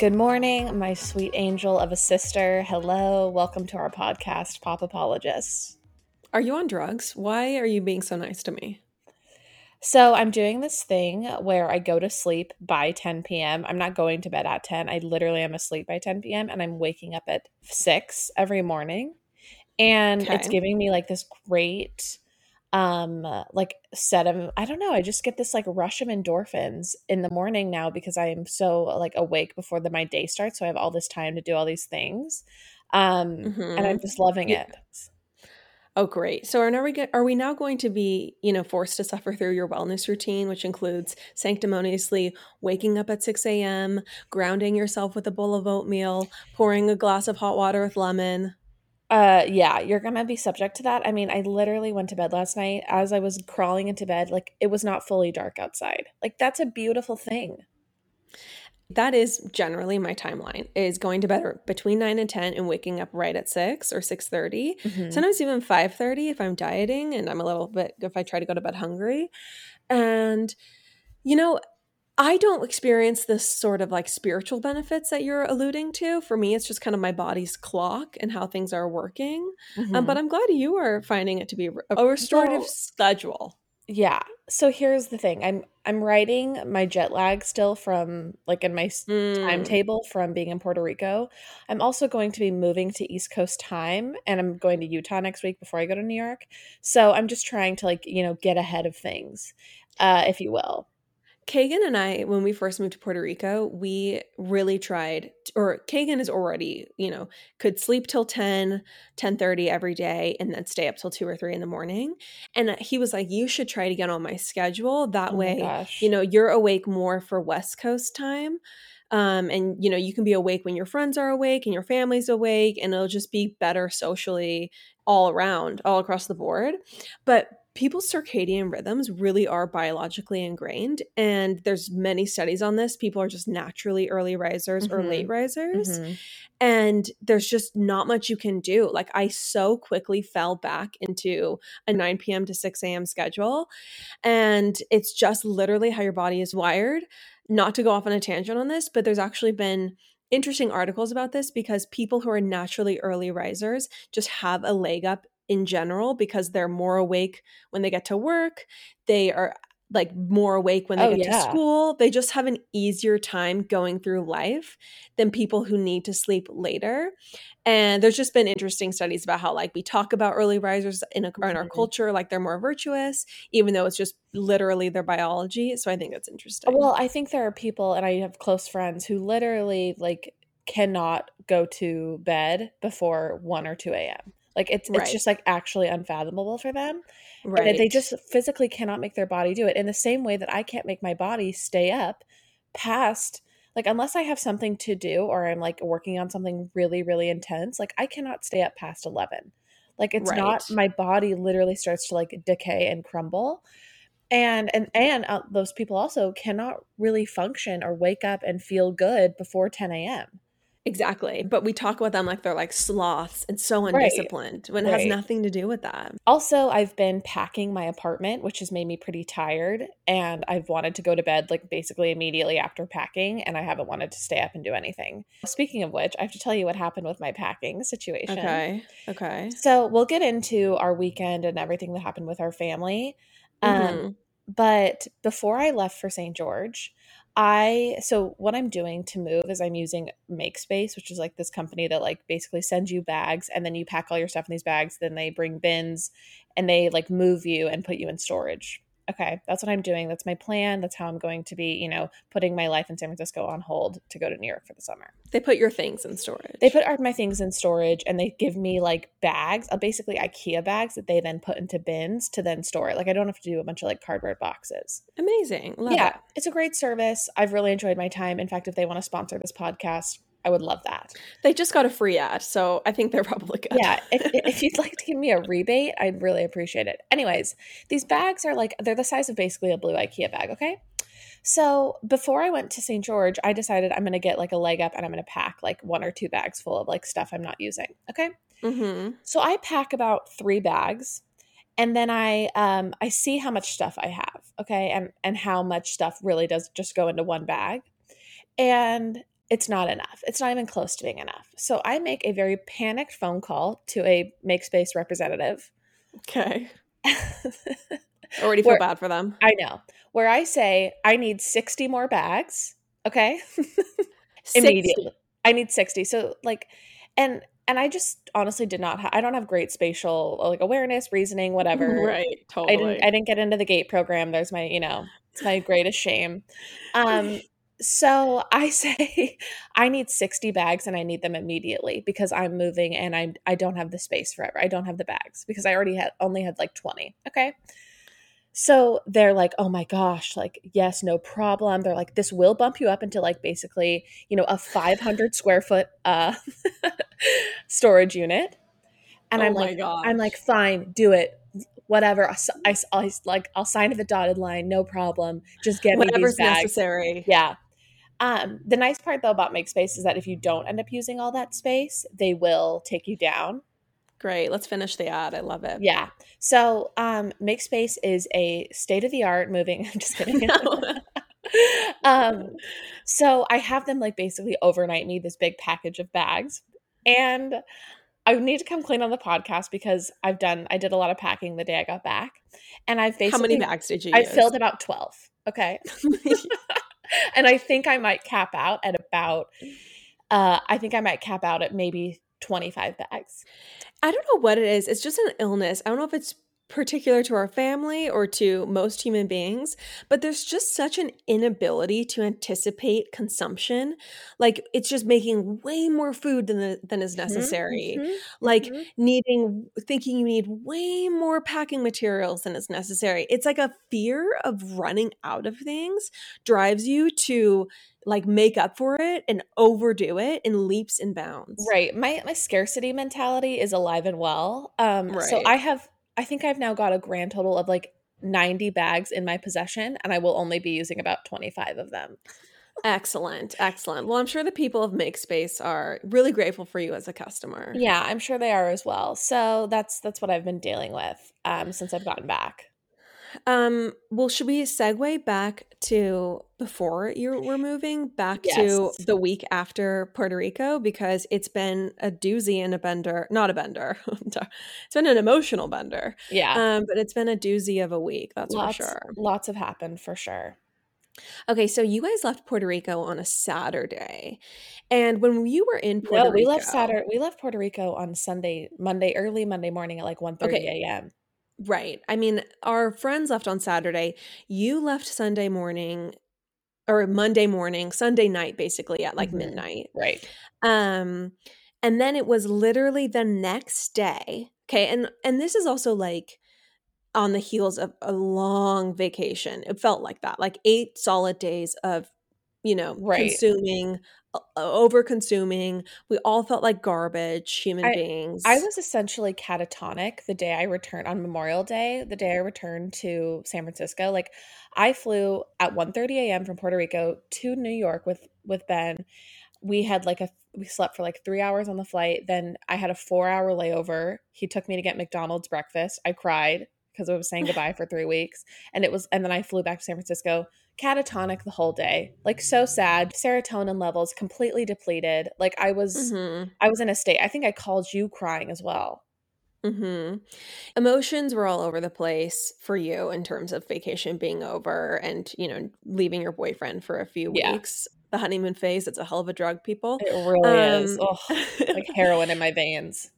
Good morning, my sweet angel of a sister. Hello, welcome to our podcast, Pop Apologists. Are you on drugs? Why are you being so nice to me? So, I'm doing this thing where I go to sleep by 10 p.m. I'm not going to bed at 10. I literally am asleep by 10 p.m. and I'm waking up at 6 every morning. And it's giving me like this great um like set of I don't know, I just get this like rush of endorphins in the morning now because I am so like awake before the my day starts, so I have all this time to do all these things. Um and I'm hmm just loving Yeah. it. Oh, great. So are now we get, are we now going to be, you know, forced to suffer through your wellness routine, which includes sanctimoniously waking up at 6 a.m., grounding yourself with a bowl of oatmeal, pouring a glass of hot water with lemon? Uh yeah, you're gonna be subject to that. I mean, I literally went to bed last night as I was crawling into bed, like it was not fully dark outside. Like that's a beautiful thing. That is generally my timeline is going to bed between 9 and 10 and waking up right at 6 or 6:30. hmm Sometimes even 5:30 if I'm dieting and I'm a little bit if I try to go to bed hungry. And you know, I don't experience this sort of like spiritual benefits that you're alluding to. For me, it's just kind of my body's clock and how things are working. Um, hmm but I'm glad you are finding it to be a a restorative Well, schedule. Yeah. So here's the thing. I'm I'm writing my jet lag still from like in my Mm, timetable from being in Puerto Rico. I'm also going to be moving to East Coast time and I'm going to Utah next week before I go to New York. So I'm just trying to like, you know, get ahead of things, uh, if you will. Kagan and I, when we first moved to Puerto Rico, we really tried, or Kagan is already, you know, could sleep till 10, 10.30 every day and then stay up till 2 or 3 in the morning. And he was like, you should try to get on my schedule. That Oh way, you know, you're awake more for West Coast time. Um, and, you know, you can be awake when your friends are awake and your family's awake, and it'll just be better socially all around, all across the board. But people's circadian rhythms really are biologically ingrained and there's many studies on this people are just naturally early risers or late Mhm. risers Mhm. and there's just not much you can do like i so quickly fell back into a 9 p.m to 6 a.m schedule and it's just literally how your body is wired not to go off on a tangent on this but there's actually been interesting articles about this because people who are naturally early risers just have a leg up in general because they're more awake when they get to work they are like more awake when they Oh get to school they just have an easier time going through life than people who need to sleep later and there's just been interesting studies about how like we talk about early risers in, a, in our Mhm. culture like they're more virtuous even though it's just literally their biology so i think that's interesting Well, I think there are people, and I have close friends who literally like cannot go to bed before 1 or 2 a.m. Like it's it's just like actually unfathomable for them. And they just physically cannot make their body do it in the same way that I can't make my body stay up past like unless I have something to do or I'm like working on something really, really intense, like I cannot stay up past 11. Like it's not my body literally starts to like decay and crumble and and and uh, those people also cannot really function or wake up and feel good before 10 a.m. exactly but we talk about them like they're like sloths and so Right, undisciplined when it has nothing to do with that Also, I've been packing my apartment, which has made me pretty tired, and I've wanted to go to bed like basically immediately after packing, and I haven't wanted to stay up and do anything. Speaking of which, I have to tell you what happened with my packing situation. okay okay So, we'll get into our weekend and everything that happened with our family. Um, mm-hmm but before I left for St. George, I so what I'm doing to move is I'm using MakeSpace, which is like this company that like basically sends you bags and then you pack all your stuff in these bags, then they bring bins and they like move you and put you in storage. Okay, that's what I'm doing. That's my plan. That's how I'm going to be, you know, putting my life in San Francisco on hold to go to New York for the summer. they put your things in storage. They put my things in storage and they give me like bags, uh, basically IKEA bags that they then put into bins to then store it. Like I don't have to do a bunch of like cardboard boxes. amazing love Yeah, it it's a great service. I've really enjoyed my time. In fact, if they want to sponsor this podcast, I would love that. they just got a free ad so i think they're probably good Yeah, if if you'd like to give me a rebate, I'd really appreciate it. Anyways, these bags are like they're the size of basically a blue IKEA bag, okay? So, before I went to St. George, I decided I'm going to get like a leg up and I'm going to pack like one or two bags full of like stuff I'm not using, okay? mm-hmm So, I pack about 3 bags and then I um I see how much stuff I have, okay? And and how much stuff really does just go into one bag. And it's not enough. It's not even close to being enough. So I make a very panicked phone call to a Makespace representative. Okay. Already feel Where- bad for them. I know. Where I say I need 60 more bags. Okay. Immediately. I need 60. So like and and I just honestly did not ha- I don't have great spatial like awareness, reasoning, whatever. Right, I totally. didn't I didn't get into the GATE program. There's my, you know, it's my greatest shame. Um so I say I need 60 bags and I need them immediately because I'm moving and I I don't have the space forever. I don't have the bags because I already had only had like 20. Okay. So they're like, "Oh my gosh, like yes, no problem." They're like, "This will bump you up into like basically, you know, a 500 square foot uh storage unit." And oh I'm my like, god. I'm like, fine, do it. Whatever. I, I, I, like, I'll sign at the dotted line, no problem. Just get me whatever's these bags. necessary. Yeah. Um, the nice part though about Makespace is that if you don't end up using all that space, they will take you down. Great. Let's finish the ad. I love it. Yeah. So um, Makespace is a state of the art moving. I'm just kidding. um, so I have them like basically overnight me this big package of bags, and I need to come clean on the podcast because I've done I did a lot of packing the day I got back, and I've basically How many bags did you I use? filled about twelve. Okay, and I think I might cap out at about. Uh, I think I might cap out at maybe twenty five bags. I don't know what it is. It's just an illness. I don't know if it's particular to our family or to most human beings, but there's just such an inability to anticipate consumption. Like it's just making way more food than the, than is necessary. Mhm, Like mhm. needing thinking you need way more packing materials than is necessary. It's like a fear of running out of things drives you to like make up for it and overdo it in leaps and bounds. Right. My my scarcity mentality is alive and well. Um so I have I think I've now got a grand total of like 90 bags in my possession and I will only be using about 25 of them. Excellent, excellent. Well, I'm sure the people of Makespace are really grateful for you as a customer. Yeah, I'm sure they are as well. So that's that's what I've been dealing with um since I've gotten back. Um, well, should we segue back to before you were moving back to the week after Puerto Rico because it's been a doozy and a bender, not a bender. it's been an emotional bender. Yeah. Um, but it's been a doozy of a week, that's lots for sure. lots have happened for sure. Okay, so you guys left Puerto Rico on a Saturday. And when you were in Puerto no, we Rico, left Saturday we left Puerto Rico on Sunday, Monday, early Monday morning at like 1:30 Okay. a.m. Right. I mean, our friends left on Saturday. You left Sunday morning or Monday morning, Sunday night basically at like Mhm. midnight. Right. Um and then it was literally the next day. Okay, and and this is also like on the heels of a long vacation. It felt like that. Like 8 solid days of, you know, Right. consuming over consuming. We all felt like garbage human beings. I was essentially catatonic the day I returned on Memorial Day, the day I returned to San Francisco. Like I flew at 1:30 a.m. from Puerto Rico to New York with with Ben. We had like a we slept for like 3 hours on the flight. Then I had a 4-hour layover. He took me to get McDonald's breakfast. I cried because I was saying goodbye for 3 weeks and it was and then I flew back to San Francisco catatonic the whole day. Like so sad. Serotonin levels completely depleted. Like I was Mhm. I was in a state. I think I called you crying as well. hmm Emotions were all over the place for you in terms of vacation being over and, you know, leaving your boyfriend for a few Yeah. weeks. The honeymoon phase, it's a hell of a drug, people. It really is. Um, Ugh, like heroin in my veins.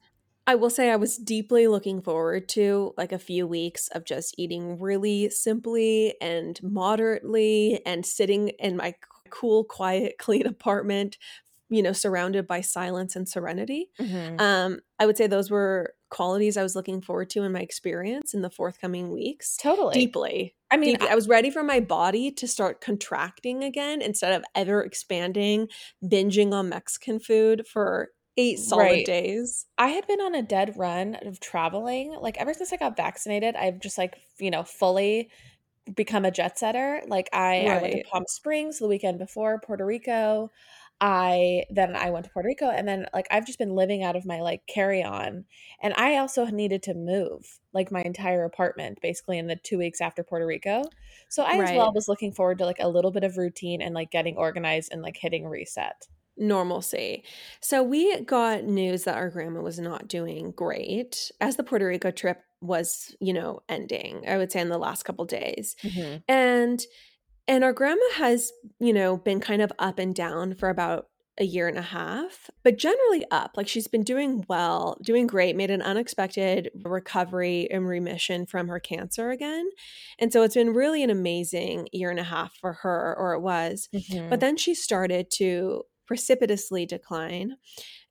I will say I was deeply looking forward to like a few weeks of just eating really simply and moderately and sitting in my cool, quiet, clean apartment, you know, surrounded by silence and serenity. Mhm. Um, I would say those were qualities I was looking forward to in my experience in the forthcoming weeks. Totally. Deeply. I mean, Deeply. I was ready for my body to start contracting again instead of ever expanding, binging on Mexican food for eight solid Right. days. I had been on a dead run of traveling. Like ever since I got vaccinated, I've just like, you know, fully become a jet setter. Like I, I went to Palm Springs the weekend before Puerto Rico. I then I went to Puerto Rico and then like I've just been living out of my like carry on. And I also needed to move like my entire apartment basically in the 2 weeks after Puerto Rico. So I as well was looking forward to like a little bit of routine and like getting organized and like hitting reset. Normalcy. So we got news that our grandma was not doing great as the Puerto Rico trip was, you know, ending. I would say in the last couple days. Mm-hmm. And and our grandma has, you know, been kind of up and down for about a year and a half, but generally up. Like she's been doing well, doing great, made an unexpected recovery and remission from her cancer again. And so it's been really an amazing year and a half for her, or it was. Mm-hmm. But then she started to precipitously decline.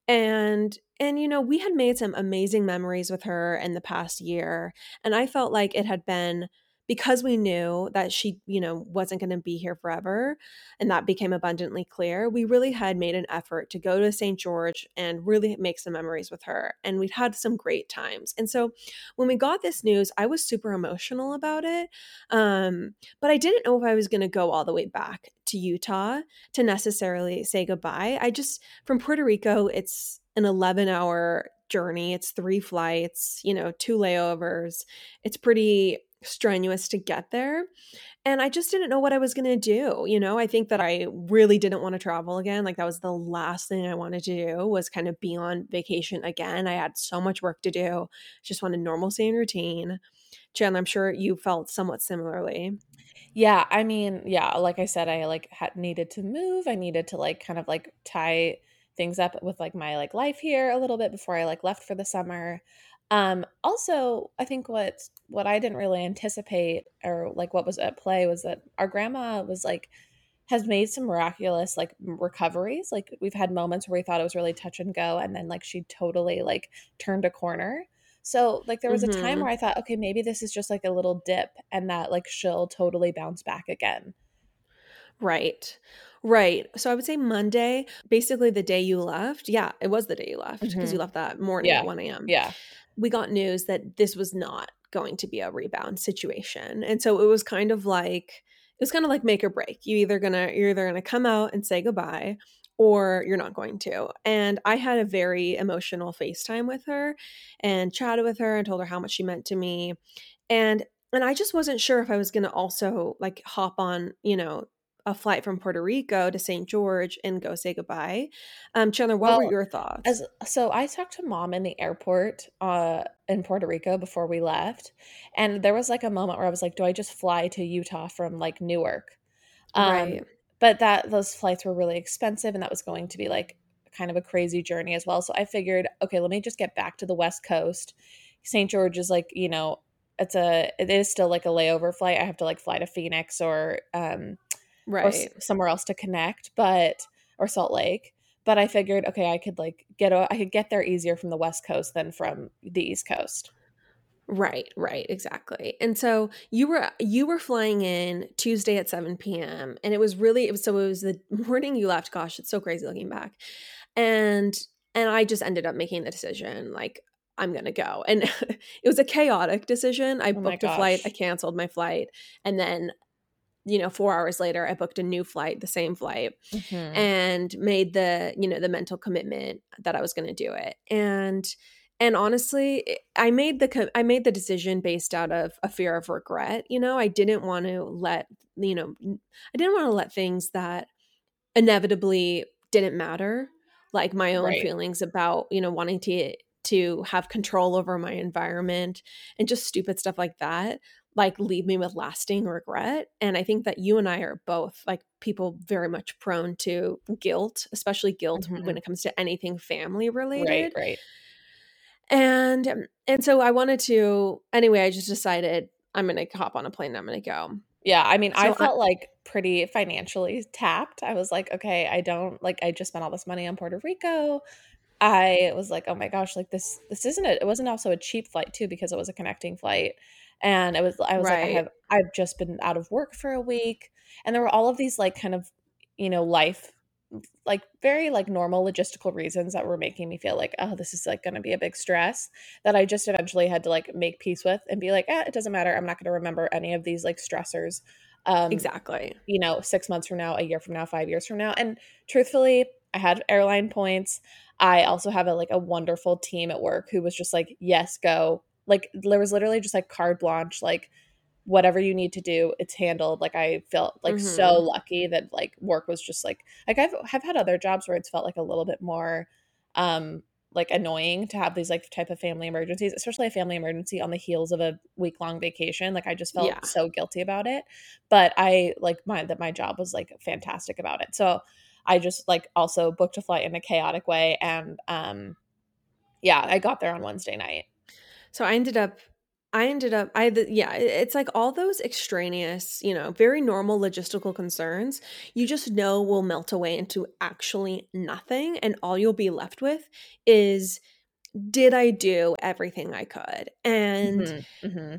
And and you know, we had made some amazing memories with her in the past year, and I felt like it had been because we knew that she, you know, wasn't going to be here forever, and that became abundantly clear, we really had made an effort to go to St. George and really make some memories with her. And we'd had some great times. And so when we got this news, I was super emotional about it. Um, but I didn't know if I was going to go all the way back to Utah to necessarily say goodbye. I just, from Puerto Rico, it's an 11 hour journey. It's three flights, you know, two layovers. It's pretty strenuous to get there. And I just didn't know what I was going to do. You know, I think that I really didn't want to travel again. Like that was the last thing I wanted to do was kind of be on vacation again. I had so much work to do. Just wanted normalcy and routine. Jen, I'm sure you felt somewhat similarly. Yeah, I mean, yeah, like I said, I like had needed to move. I needed to like kind of like tie things up with like my like life here a little bit before I like left for the summer. Um, also, I think what what I didn't really anticipate or like what was at play was that our grandma was like has made some miraculous like recoveries. Like we've had moments where we thought it was really touch and go, and then like she totally like turned a corner. So like there was a time Mhm. where I thought, okay, maybe this is just like a little dip, and that like she'll totally bounce back again. Right. Right. So I would say Monday, basically the day you left. Yeah, it was the day you left because you Mhm. left that morning Yeah, at 1 a.m. yeah, we got news that this was not going to be a rebound situation. And so it was kind of like it was kind of like make or break. You either gonna you're either gonna come out and say goodbye or you're not going to. And I had a very emotional FaceTime with her and chatted with her and told her how much she meant to me. And and I just wasn't sure if I was gonna also like hop on, you know, a flight from Puerto Rico to St. George and go say goodbye. Um, Chanler, what were your thoughts? as so I talked to mom in the airport, uh, in Puerto Rico before we left, and there was, like, a moment where I was like, "Do I just fly to Utah from, like, Newark?" Um, Right. but that those flights were really expensive, and that was going to be, like, kind of a crazy journey as well, so I figured, "Okay, let me just get back to the West Coast." St. George is, like, you know, it's a it is still, like, a layover flight, I have to, like, fly to Phoenix or, um Right. somewhere else to connect, but or Salt Lake. But I figured, okay, I could like get a, I could get there easier from the West Coast than from the East Coast. Right, right, exactly. And so you were you were flying in Tuesday at 7 PM and it was really it was so it was the morning you left. Gosh, it's so crazy looking back. And and I just ended up making the decision like I'm going to go. And it was a chaotic decision. I Oh booked a flight, I canceled my flight, and then you know, 4 hours later I booked a new flight, the same flight hmm and made the you know the mental commitment that I was going to do it. And and honestly I made the I made the decision based out of a fear of regret you know? I didn't want to let you know I didn't want to let things that inevitably didn't matter like my own Right. feelings about you know wanting to to have control over my environment and just stupid stuff like that like leave me with lasting regret and i think that you and i are both like people very much prone to guilt especially guilt hmm when it comes to anything family related Right. Right and um, and so i wanted to anyway i just decided i'm gonna hop on a plane and i'm gonna go Yeah. I mean, I so i felt like pretty financially tapped. I was like, okay, I don't like. I just spent all this money on Puerto Rico. I was like, oh my gosh, like this. This isn't a. It wasn't also a cheap flight too because it was a connecting flight, and it was. I was like, i have I've just been out of work for a week, and there were all of these like kind of, you know, life like very like normal logistical reasons that were making me feel like oh this is like going to be a big stress that i just eventually had to like make peace with and be like eh, it doesn't matter. I'm not going to remember any of these like stressors um exactly. you know 6 months from now a year from now 5 years from now. And truthfully i had airline points. I also have a like a wonderful team at work who was just like yes go like there was literally just like carte blanche like whatever you need to do, it's handled. Like I felt like mm-hmm. so lucky that like work was just like like I've have had other jobs where it's felt like a little bit more um like annoying to have these like type of family emergencies, especially a family emergency on the heels of a week long vacation. Like I just felt yeah. so guilty about it. But I like my that my job was like fantastic about it. So I just like also booked a flight in a chaotic way and um yeah, I got there on Wednesday night. So I ended up I ended up I yeah, it's like all those extraneous, you know, very normal logistical concerns, you just know will melt away into actually nothing and all you'll be left with is did I do everything I could? And mm-hmm, mm-hmm.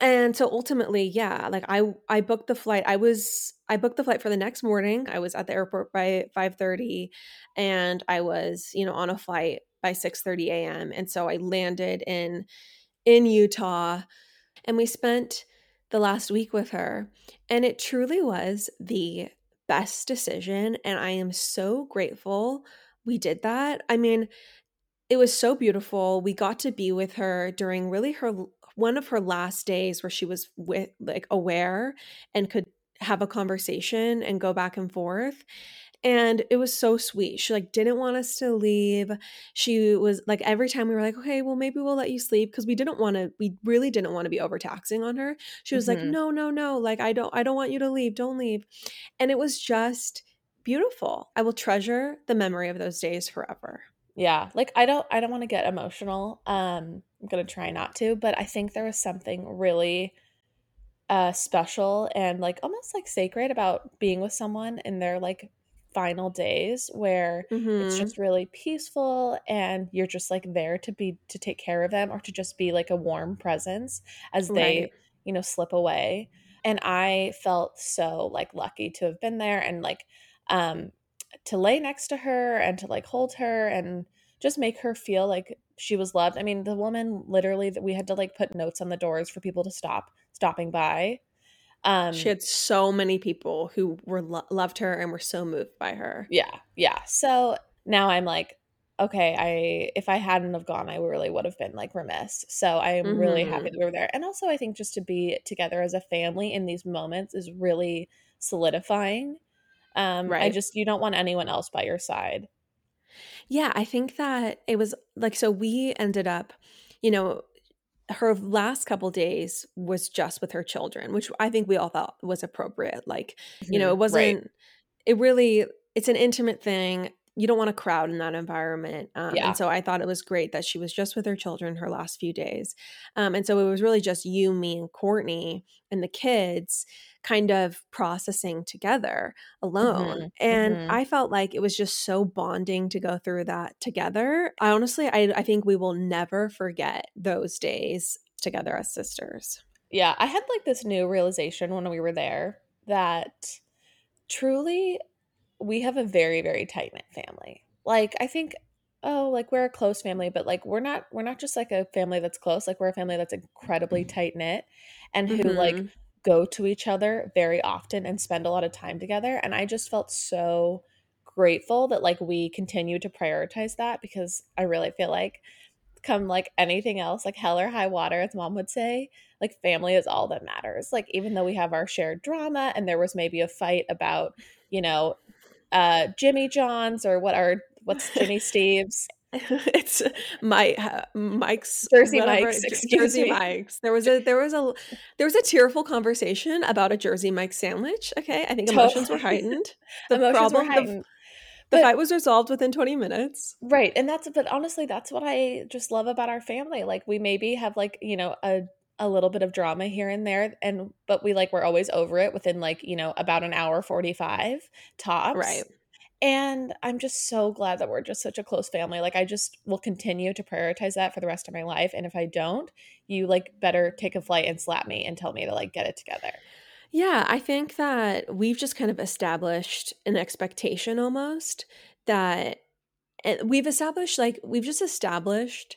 and so ultimately, yeah, like I I booked the flight. I was I booked the flight for the next morning. I was at the airport by 5:30 and I was, you know, on a flight by 6:30 a.m. And so I landed in in Utah. And we spent the last week with her. And it truly was the best decision. And I am so grateful we did that. I mean, it was so beautiful. We got to be with her during really her one of her last days where she was with like aware and could have a conversation and go back and forth and it was so sweet she like didn't want us to leave she was like every time we were like okay well maybe we'll let you sleep because we didn't want to we really didn't want to be overtaxing on her she was mm-hmm. like no no no like i don't i don't want you to leave don't leave and it was just beautiful i will treasure the memory of those days forever yeah like i don't i don't want to get emotional um i'm gonna try not to but i think there was something really uh special and like almost like sacred about being with someone in their like final days where mm-hmm. it's just really peaceful and you're just like there to be to take care of them or to just be like a warm presence as they right. you know slip away and i felt so like lucky to have been there and like um to lay next to her and to like hold her and just make her feel like she was loved i mean the woman literally that we had to like put notes on the doors for people to stop stopping by um, she had so many people who were lo- loved her and were so moved by her. Yeah, yeah. So now I'm like, okay, I if I hadn't have gone, I really would have been like remiss. So I am mm-hmm. really happy that we were there. And also, I think just to be together as a family in these moments is really solidifying. Um, right. I just you don't want anyone else by your side. Yeah, I think that it was like so. We ended up, you know, her last couple days was just with her children, which I think we all thought was appropriate. Like, mm-hmm. you know, it wasn't, right. it really, it's an intimate thing. You don't want to crowd in that environment. Um, yeah. And so I thought it was great that she was just with her children her last few days. Um, and so it was really just you, me, and Courtney and the kids kind of processing together alone. Mm-hmm. And mm-hmm. I felt like it was just so bonding to go through that together. I honestly, I, I think we will never forget those days together as sisters. Yeah, I had like this new realization when we were there that truly we have a very, very tight knit family. Like, I think oh like we're a close family but like we're not we're not just like a family that's close like we're a family that's incredibly tight knit and who mm-hmm. like go to each other very often and spend a lot of time together. And I just felt so grateful that like we continue to prioritize that because I really feel like come like anything else, like hell or high water, as mom would say, like family is all that matters. Like even though we have our shared drama and there was maybe a fight about, you know, uh Jimmy John's or what are what's Jimmy Steve's it's my uh, Mike's Jersey whatever, Mike's Jersey me. Mike's. There was a there was a there was a tearful conversation about a Jersey Mike's sandwich. Okay, I think emotions were heightened. The emotions problem, were heightened. The, the fight was resolved within 20 minutes. Right. And that's but honestly that's what I just love about our family. Like we maybe have like, you know, a a little bit of drama here and there and but we like we're always over it within like, you know, about an hour 45 tops. Right and I'm just so glad that we're just such a close family. Like I just will continue to prioritize that for the rest of my life. And if I don't, you like better take a flight and slap me and tell me to like get it together. Yeah, I think that we've just kind of established an expectation almost that eh, we've established like we've just established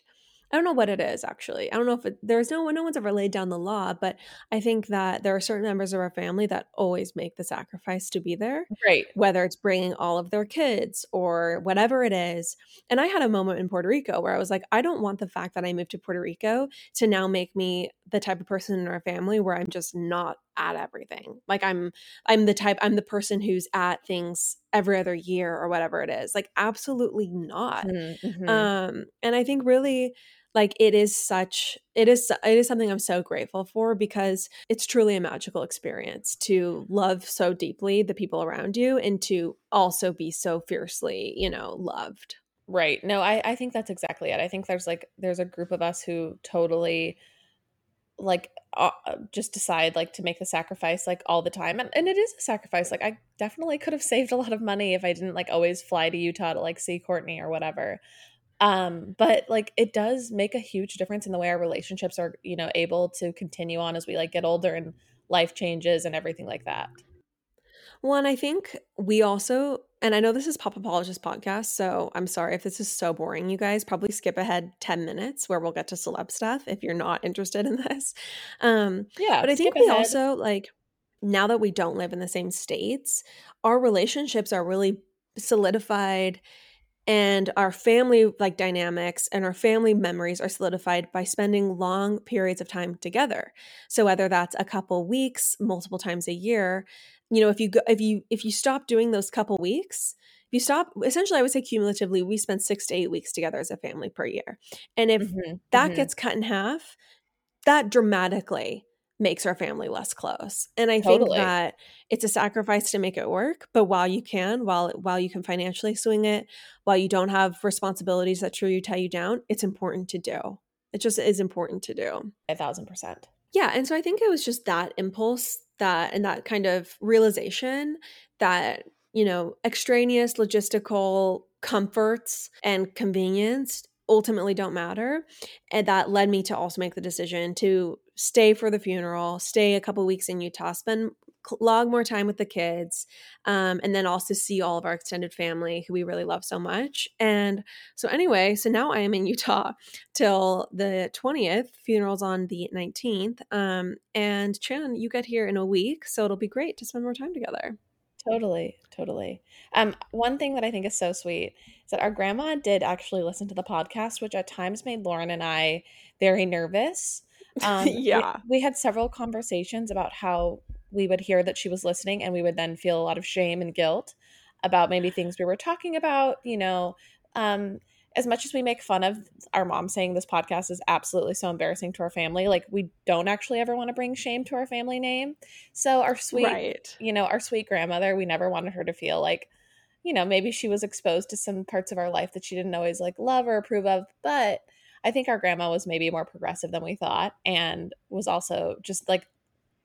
I don't know what it is actually. I don't know if it, there's no no one's ever laid down the law, but I think that there are certain members of our family that always make the sacrifice to be there. Right. Whether it's bringing all of their kids or whatever it is. And I had a moment in Puerto Rico where I was like, I don't want the fact that I moved to Puerto Rico to now make me the type of person in our family where I'm just not at everything. Like I'm I'm the type I'm the person who's at things every other year or whatever it is. Like absolutely not. Mm-hmm. Um and I think really like it is such it is it is something i'm so grateful for because it's truly a magical experience to love so deeply the people around you and to also be so fiercely you know loved. Right. No i i think that's exactly it. I think there's like there's a group of us who totally like uh, just decide like to make the sacrifice like all the time and, and it is a sacrifice. Like i definitely could have saved a lot of money if i didn't like always fly to utah to like see courtney or whatever um but like it does make a huge difference in the way our relationships are you know able to continue on as we like get older and life changes and everything like that well and i think we also and i know this is pop apologist podcast so i'm sorry if this is so boring you guys probably skip ahead 10 minutes where we'll get to celeb stuff if you're not interested in this um yeah but i think we ahead. also like now that we don't live in the same states our relationships are really solidified and our family like dynamics and our family memories are solidified by spending long periods of time together. So whether that's a couple weeks multiple times a year you know if you go if you if you stop doing those couple weeks if you stop essentially i would say cumulatively we spend six to eight weeks together as a family per year. And if mm-hmm, that mm-hmm. gets cut in half that dramatically makes our family less close. And I totally. think that it's a sacrifice to make it work, but while you can, while while you can financially swing it, while you don't have responsibilities that truly tie you down, it's important to do. It just is important to do. A thousand percent. Yeah. And so I think it was just that impulse that and that kind of realization that, you know, extraneous logistical comforts and convenience ultimately don't matter and that led me to also make the decision to stay for the funeral, stay a couple weeks in Utah, spend log more time with the kids, um, and then also see all of our extended family who we really love so much. And so, anyway, so now I am in Utah till the 20th. Funeral's on the 19th. Um, and Chan, you get here in a week, so it'll be great to spend more time together. Totally, totally. Um, one thing that I think is so sweet is that our grandma did actually listen to the podcast, which at times made Lauren and I very nervous um, yeah. We, we had several conversations about how we would hear that she was listening and we would then feel a lot of shame and guilt about maybe things we were talking about, you know, um, as much as we make fun of our mom saying this podcast is absolutely so embarrassing to our family, like we don't actually ever want to bring shame to our family name. So our sweet, right. you know, our sweet grandmother, we never wanted her to feel like, you know, maybe she was exposed to some parts of our life that she didn't always like love or approve of, but I think our grandma was maybe more progressive than we thought and was also just like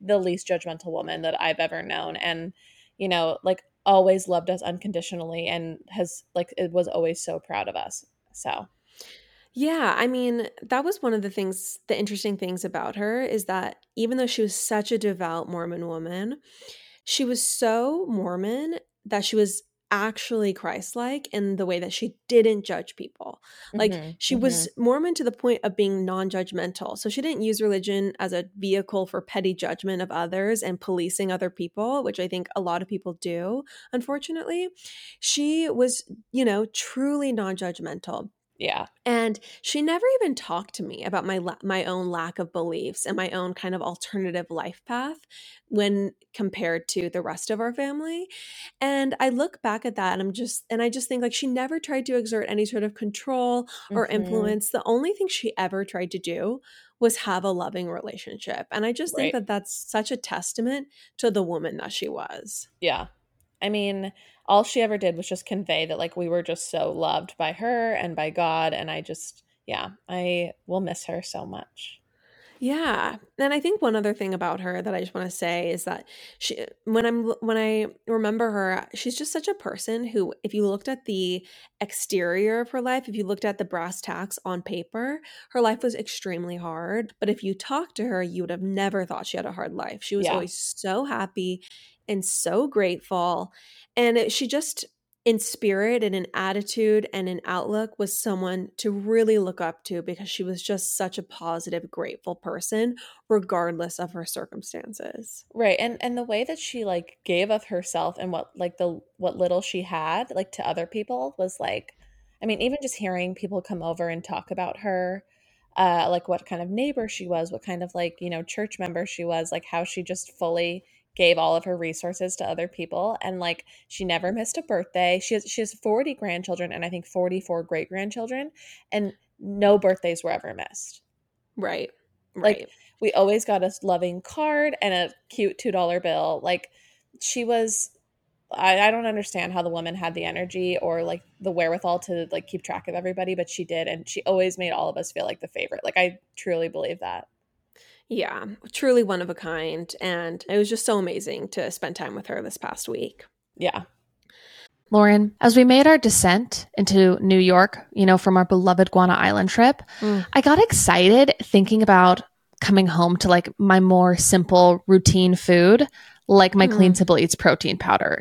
the least judgmental woman that I've ever known. And, you know, like always loved us unconditionally and has like it was always so proud of us. So yeah, I mean, that was one of the things, the interesting things about her is that even though she was such a devout Mormon woman, she was so Mormon that she was actually Christ-like in the way that she didn't judge people. Like mm-hmm, she mm-hmm. was Mormon to the point of being non-judgmental. So she didn't use religion as a vehicle for petty judgment of others and policing other people, which I think a lot of people do, unfortunately. She was, you know, truly non-judgmental. Yeah. And she never even talked to me about my la- my own lack of beliefs and my own kind of alternative life path when compared to the rest of our family. And I look back at that and I'm just and I just think like she never tried to exert any sort of control or mm-hmm. influence. The only thing she ever tried to do was have a loving relationship. And I just right. think that that's such a testament to the woman that she was. Yeah. I mean, all she ever did was just convey that like we were just so loved by her and by God and I just yeah, I will miss her so much. Yeah. And I think one other thing about her that I just want to say is that she when I'm when I remember her, she's just such a person who if you looked at the exterior of her life, if you looked at the brass tacks on paper, her life was extremely hard, but if you talked to her, you would have never thought she had a hard life. She was yeah. always so happy and so grateful. And she just, in spirit and in attitude and in outlook, was someone to really look up to because she was just such a positive, grateful person, regardless of her circumstances. Right. And and the way that she like gave of herself and what like the what little she had, like to other people was like I mean, even just hearing people come over and talk about her uh, like what kind of neighbor she was, what kind of like, you know, church member she was, like how she just fully gave all of her resources to other people and like she never missed a birthday. She has she has 40 grandchildren and I think 44 great grandchildren and no birthdays were ever missed. Right. Right. Like we always got a loving card and a cute $2 bill. Like she was I, I don't understand how the woman had the energy or like the wherewithal to like keep track of everybody, but she did, and she always made all of us feel like the favorite. Like I truly believe that. Yeah, truly one of a kind, and it was just so amazing to spend time with her this past week. Yeah. Lauren, as we made our descent into New York, you know, from our beloved Guana Island trip, mm. I got excited thinking about coming home to like my more simple routine food, like my mm. Clean Simple Eats protein powder.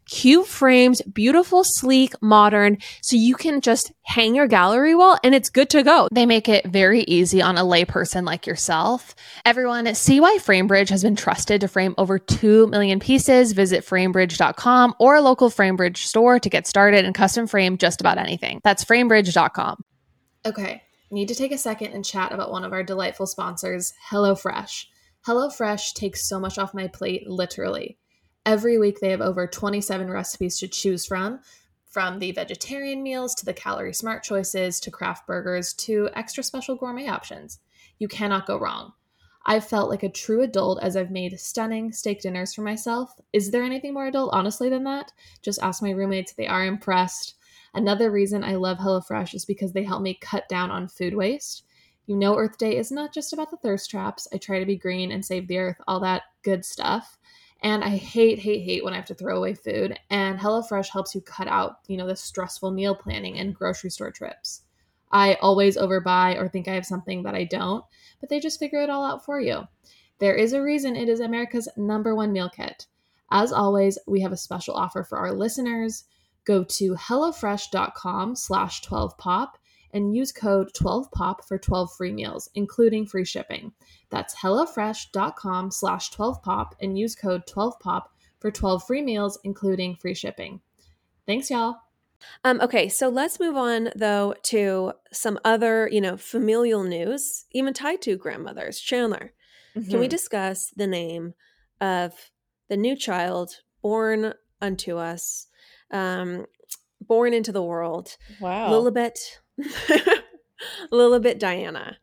cute frames, beautiful, sleek, modern, so you can just hang your gallery wall and it's good to go. They make it very easy on a layperson like yourself. Everyone, see why FrameBridge has been trusted to frame over 2 million pieces. Visit framebridge.com or a local FrameBridge store to get started and custom frame just about anything. That's framebridge.com. Okay, need to take a second and chat about one of our delightful sponsors, HelloFresh. HelloFresh takes so much off my plate, literally. Every week, they have over 27 recipes to choose from, from the vegetarian meals to the calorie smart choices to craft burgers to extra special gourmet options. You cannot go wrong. I've felt like a true adult as I've made stunning steak dinners for myself. Is there anything more adult, honestly, than that? Just ask my roommates, they are impressed. Another reason I love HelloFresh is because they help me cut down on food waste. You know, Earth Day is not just about the thirst traps. I try to be green and save the earth, all that good stuff. And I hate, hate, hate when I have to throw away food. And HelloFresh helps you cut out, you know, the stressful meal planning and grocery store trips. I always overbuy or think I have something that I don't, but they just figure it all out for you. There is a reason it is America's number one meal kit. As always, we have a special offer for our listeners. Go to HelloFresh.com slash 12pop and use code 12pop for 12 free meals, including free shipping. That's HelloFresh.com slash 12pop and use code 12pop for 12 free meals, including free shipping. Thanks, y'all. Um, okay, so let's move on though to some other, you know, familial news, even tied to grandmothers. Chanler, mm-hmm. can we mm-hmm. discuss the name of the new child born unto us, um, born into the world? Wow, Lilibet, Lilibet Diana.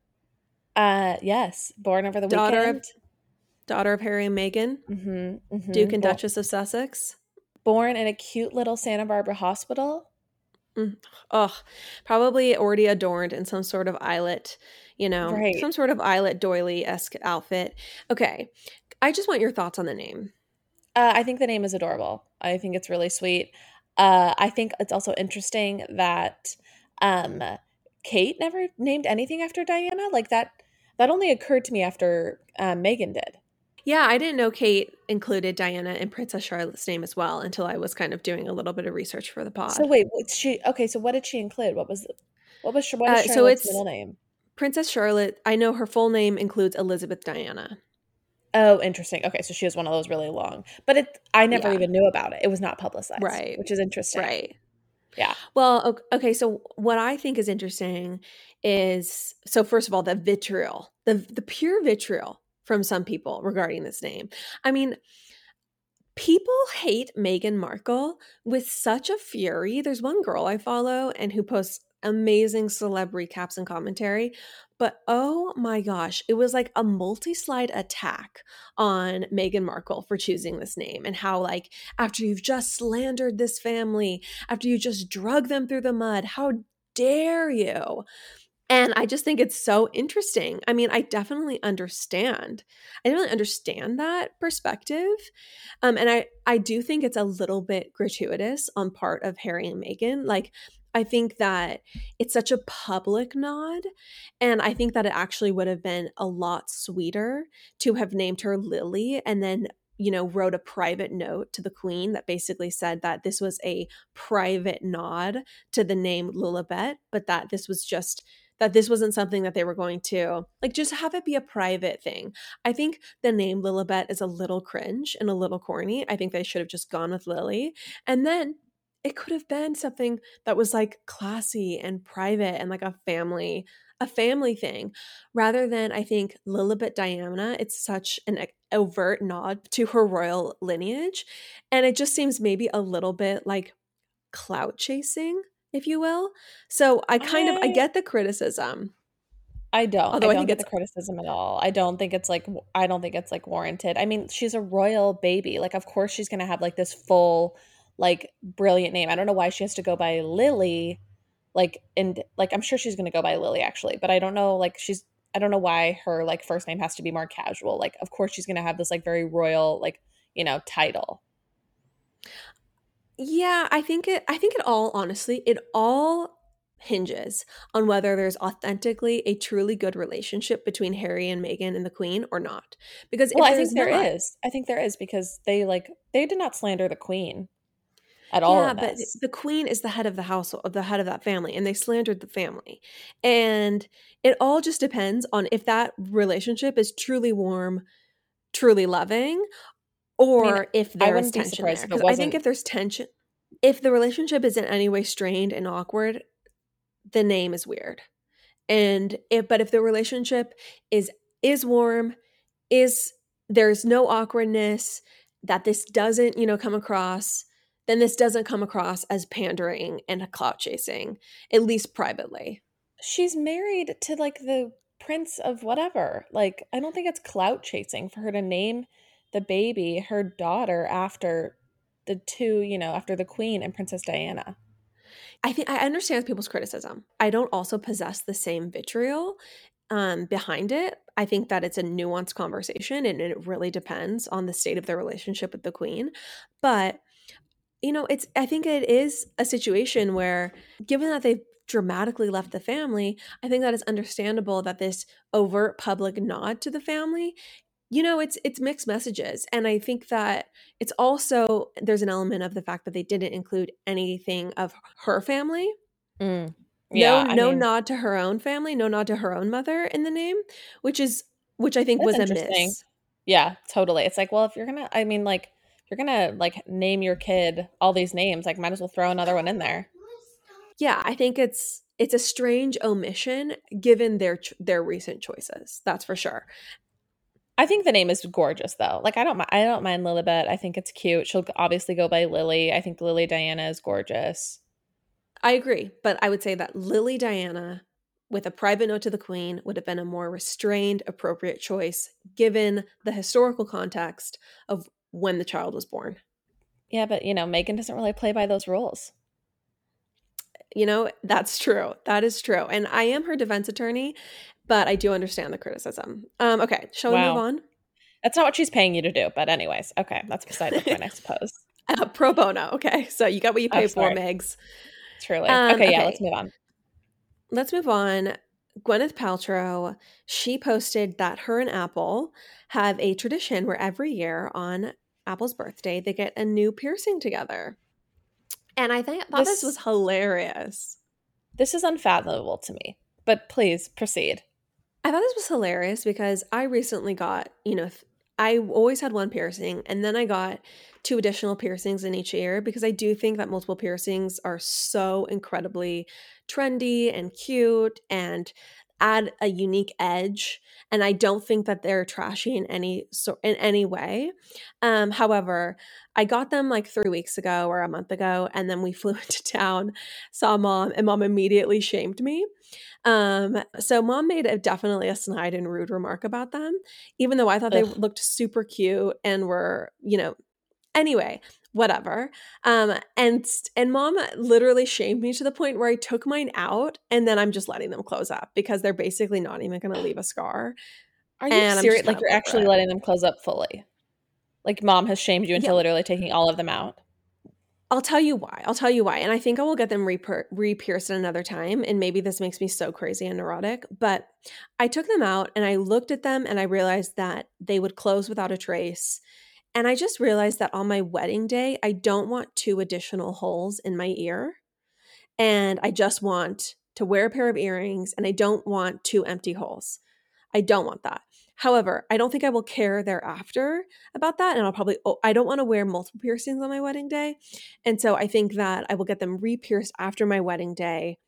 Uh, yes, born over the daughter weekend. Of, daughter of Harry and Meghan, mm-hmm, mm-hmm. Duke and Duchess of Sussex. Born in a cute little Santa Barbara hospital. Mm. Oh, probably already adorned in some sort of eyelet, you know, right. some sort of eyelet doily esque outfit. Okay, I just want your thoughts on the name. Uh, I think the name is adorable. I think it's really sweet. Uh, I think it's also interesting that um, Kate never named anything after Diana. Like that that only occurred to me after um, Meghan did. Yeah, I didn't know Kate included Diana in Princess Charlotte's name as well until I was kind of doing a little bit of research for the pod. So wait, what's she okay? So what did she include? What was what was what is uh, so it's middle name? Princess Charlotte. I know her full name includes Elizabeth Diana. Oh, interesting. Okay, so she has one of those really long, but it I never Yeah. even knew about it. It was not publicized, Right. which is interesting. Right. Yeah. Well, ok- okay. So what I think is interesting is so first of all, the vitriol, the the pure vitriol from some people regarding this name. I mean, people hate Meghan Markle with such a fury. There's one girl I follow and who posts amazing celebrity caps and commentary. But oh my gosh, it was like a multi slide attack on Meghan Markle for choosing this name and how, like, after you've just slandered this family, after you just drug them through the mud, how dare you? And I just think it's so interesting. I mean, I definitely understand. I definitely understand that perspective. Um, and I, I do think it's a little bit gratuitous on part of Harry and Meghan. Like, I think that it's such a public nod. And I think that it actually would have been a lot sweeter to have named her Lily and then, you know, wrote a private note to the Queen that basically said that this was a private nod to the name Lilibet, but that this was just that this wasn't something that they were going to like just have it be a private thing. I think the name Lilibet is a little cringe and a little corny. I think they should have just gone with Lily. And then it could have been something that was like classy and private and like a family a family thing rather than I think Lilibet Diana it's such an overt nod to her royal lineage and it just seems maybe a little bit like clout chasing if you will. So I kind of I I- get the criticism. I don't. Although I I don't think get it's- the criticism at all. I don't think it's like I don't think it's like warranted. I mean, she's a royal baby. Like, of course, she's gonna have like this full, like, brilliant name. I don't know why she has to go by Lily. Like, and like, I'm sure she's gonna go by Lily actually, but I don't know. Like, she's I don't know why her like first name has to be more casual. Like, of course, she's gonna have this like very royal like you know title. Yeah, I think it I think it all honestly, it all hinges on whether there's authentically a truly good relationship between Harry and Meghan and the Queen or not. Because Well, I think there not- is. I think there is because they like they did not slander the queen at all. Yeah, but the queen is the head of the household, uh, of the head of that family, and they slandered the family. And it all just depends on if that relationship is truly warm, truly loving, or if there's tension there. if I think if there's tension, if the relationship is in any way strained and awkward, the name is weird. And if but if the relationship is is warm, is there's no awkwardness, that this doesn't, you know, come across, then this doesn't come across as pandering and clout chasing, at least privately. she's married to like the prince of whatever. Like, I don't think it's clout chasing for her to name the baby her daughter after the two, you know, after the queen and Princess Diana. I think I understand people's criticism. I don't also possess the same vitriol um, behind it. I think that it's a nuanced conversation and it really depends on the state of their relationship with the queen. But you know, it's I think it is a situation where given that they've dramatically left the family, I think that is understandable that this overt public nod to the family you know it's it's mixed messages. And i think that it's also there's an element of the fact that they didn't include anything of her family. Mm. Yeah, no I no mean, nod to her own family no nod to her own mother in the name which is which i think was a miss. Yeah, totally. It's like, well, if you're gonna, I mean, like, you're gonna like name your kid all these names, like, might as well throw another one in there. yeah i think it's it's a strange omission given their their recent choices that's for sure I think the name is gorgeous though. Like, I don't, I don't mind Lilibet. I think it's cute. She'll obviously go by Lily. I think Lily Diana is gorgeous. i agree but i would say that lily diana with a private note to the queen would have been a more restrained appropriate choice given the historical context of when the child was born Yeah, but you know, Meghan doesn't really play by those rules. You know, that's true. That is true. And I am her defense attorney, but I do understand the criticism. Um, okay, shall we move on? That's not what she's paying you to do, but anyways, okay, that's beside the point, I suppose. Uh, pro bono. Okay, so you got what you Oh, pay for. Megs. Truly. Um, okay, yeah, okay. let's move on. Let's move on. Gwyneth Paltrow, she posted that her and Apple have a tradition where every year on Apple's birthday, they get a new piercing together. And I think, thought this This- was hilarious. This is unfathomable to me, but please proceed. I thought this was hilarious because I recently got, you know, I always had one piercing and then I got two additional piercings in each ear because I do think that multiple piercings are so incredibly trendy and cute and add a unique edge and i don't think that they're trashy in any so in any way um however i got them like three weeks ago or a month ago and then we flew into town saw mom and mom immediately shamed me um so mom made a definitely a snide and rude remark about them even though i thought Ugh. they looked super cute and were you know anyway whatever um and and mom literally shamed me to the point where i took mine out and then i'm just letting them close up because they're basically not even going to leave a scar are you and serious like you're actually it. letting them close up fully like mom has shamed you into yeah. literally taking all of them out I'll tell you why. I'll tell you why. And I think I will get them re pierced another time. And maybe this makes me so crazy and neurotic. But I took them out and I looked at them and I realized that they would close without a trace. And I just realized that on my wedding day, I don't want two additional holes in my ear. And I just want to wear a pair of earrings and I don't want two empty holes. I don't want that. However, I don't think I will care thereafter about that. And I'll probably, oh, I don't want to wear multiple piercings on my wedding day. And so I think that I will get them re pierced after my wedding day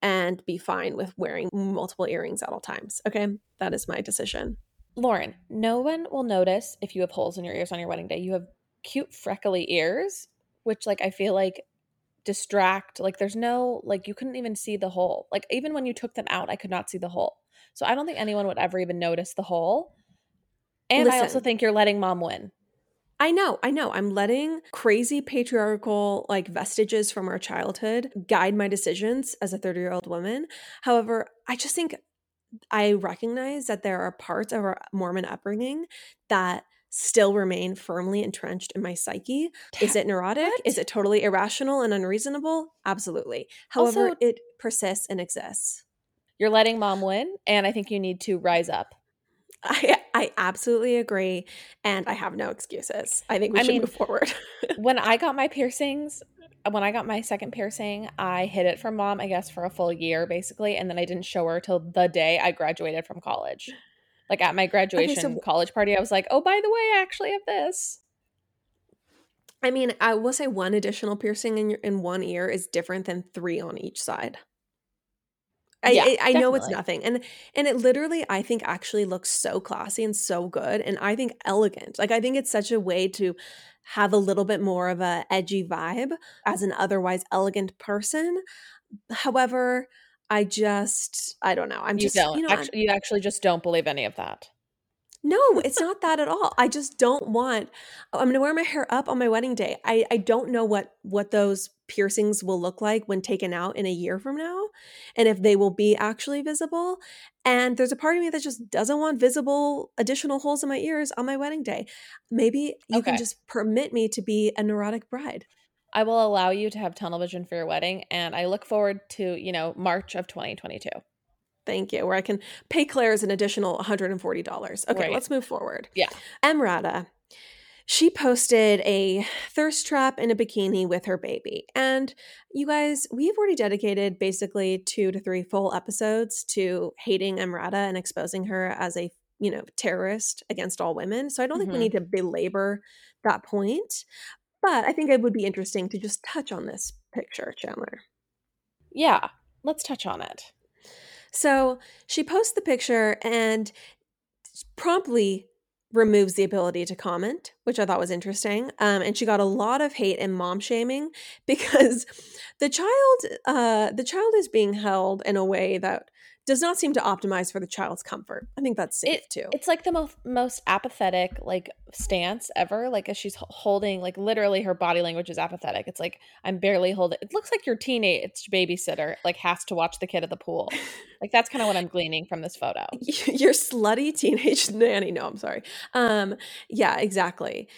and be fine with wearing multiple earrings at all times. Okay. That is my decision. Lauren, no one will notice if you have holes in your ears on your wedding day. You have cute freckly ears, which like I feel like distract like there's no like you couldn't even see the hole. Like even when you took them out, I could not see the hole. So I don't think anyone would ever even notice the hole. And Listen, I also think you're letting mom win. I know, I know. I'm letting crazy patriarchal like vestiges from our childhood guide my decisions as a 30 year old woman. However, I just think I recognize that there are parts of our Mormon upbringing that still remain firmly entrenched in my psyche. Is it neurotic? What? Is it totally irrational and unreasonable? Absolutely. However, also, it persists and exists. You're letting mom win, and I think you need to rise up. I I absolutely agree, and I have no excuses. I think we I should mean, move forward. when I got my piercings, when I got my second piercing, I hid it from mom, I guess, for a full year basically. And then I didn't show her till the day I graduated from college. Like at my graduation okay, so, college party, I was like, oh, by the way, I actually have this. I mean, I will say one additional piercing in your in one ear is different than three on each side. I, yeah, I, I know it's nothing. And and it literally I think actually looks so classy and so good and I think elegant. Like I think it's such a way to have a little bit more of a edgy vibe as an otherwise elegant person. However, I just I don't know. I'm you just don't. you know actually, you actually just don't believe any of that. No, it's not that at all. I just don't want I'm going to wear my hair up on my wedding day. I I don't know what what those piercings will look like when taken out in a year from now and if they will be actually visible. And there's a part of me that just doesn't want visible additional holes in my ears on my wedding day. Maybe you okay. can just permit me to be a neurotic bride. I will allow you to have tunnel vision for your wedding and I look forward to, you know, March of 2022. Thank you. Where I can pay Claire's an additional $140. Okay, right. let's move forward. Yeah. Emrata, she posted a thirst trap in a bikini with her baby. And you guys, we've already dedicated basically two to three full episodes to hating Emrata and exposing her as a you know terrorist against all women. So I don't mm-hmm. think we mm-hmm. need to belabor that point. But I think it would be interesting to just touch on this picture, Chanler. Yeah, let's touch on it. So she posts the picture and promptly removes the ability to comment, which I thought was interesting. Um, and she got a lot of hate and mom shaming because the child, uh, the child is being held in a way that does not seem to optimize for the child's comfort. I think that's safe it, too. It's like the most most apathetic like stance ever. Like as she's holding, like literally her body language is apathetic. It's like I'm barely holding. It looks like your teenage babysitter like has to watch the kid at the pool. like that's kind of what I'm gleaning from this photo. your slutty teenage nanny. No, I'm sorry. Um, yeah, exactly.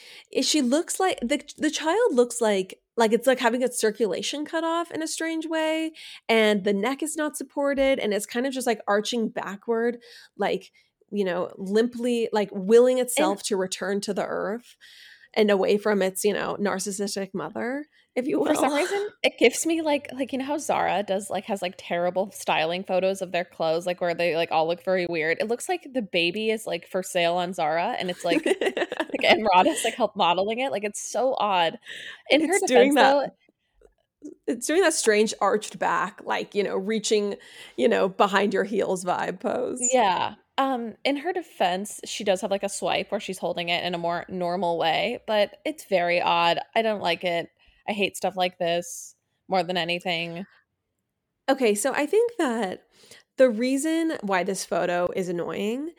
She looks like the the child looks like like it's like having its circulation cut off in a strange way and the neck is not supported and it's kind of just like arching backward like you know limply like willing itself and, to return to the earth and away from its, you know, narcissistic mother, if you will. For some reason, it gives me like like you know how Zara does like has like terrible styling photos of their clothes, like where they like all look very weird. It looks like the baby is like for sale on Zara, and it's like like Emrata's like help modeling it. Like it's so odd. In It's her doing that though, it's doing that strange arched back, like, you know, reaching, you know, behind your heels vibe pose. Yeah. Um, in her defense, she does have like a swipe where she's holding it in a more normal way, but it's very odd. I don't like it. I hate stuff like this more than anything. Okay, so I think that the reason why this photo is annoying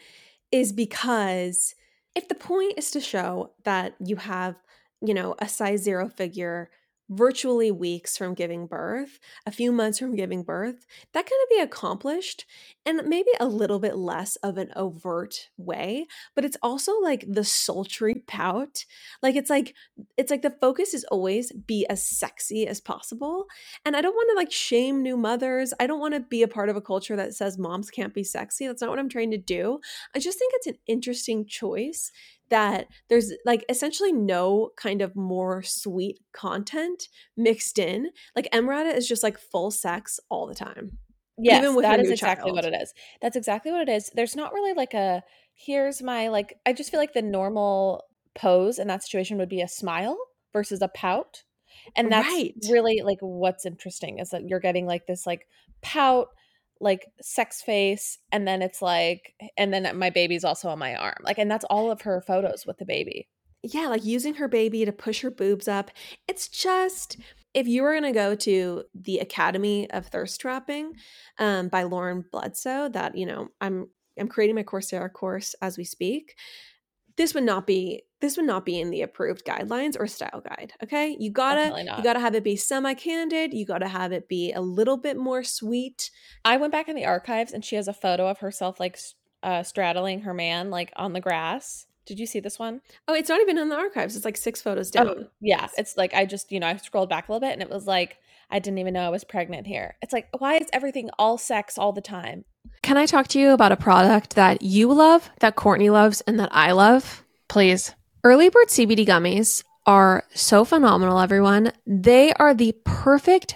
is because if the point is to show that you have, you know, a size zero figure virtually weeks from giving birth, a few months from giving birth, that can be accomplished in maybe a little bit less of an overt way, but it's also like the sultry pout. Like it's like it's like the focus is always be as sexy as possible. And I don't want to like shame new mothers. I don't want to be a part of a culture that says moms can't be sexy. That's not what I'm trying to do. I just think it's an interesting choice that there's like essentially no kind of more sweet content mixed in. Like Emrata is just like full sex all the time. Yes, Even with that is exactly what it is. That's exactly what it is. There's not really like a here's my like I just feel like the normal pose in that situation would be a smile versus a pout. And that's Right. really like what's interesting is that you're getting like this like pout, like sex face, and then it's like and then my baby's also on my arm. Like and that's all of her photos with the baby. yeah, like using her baby to push her boobs up. It's just if you were going to go to the Academy of Thirst Trapping um, by Lauren Bledsoe, that you know I'm I'm creating my Coursera course as we speak. This would not be this would not be in the approved guidelines or style guide. Okay, you gotta you gotta have it be semi candid. You gotta have it be a little bit more sweet. I went back in the archives and she has a photo of herself like uh, straddling her man like on the grass. Did you see this one? Oh, it's not even in the archives. It's like six photos down. Oh, yeah. It's like I just, you know, I scrolled back a little bit and it was like I didn't even know I was pregnant here. It's like why is everything all sex all the time? Can I talk to you about a product that you love, that Courtney loves, and that I love? Please. Early Bird CBD gummies are so phenomenal, everyone. They are the perfect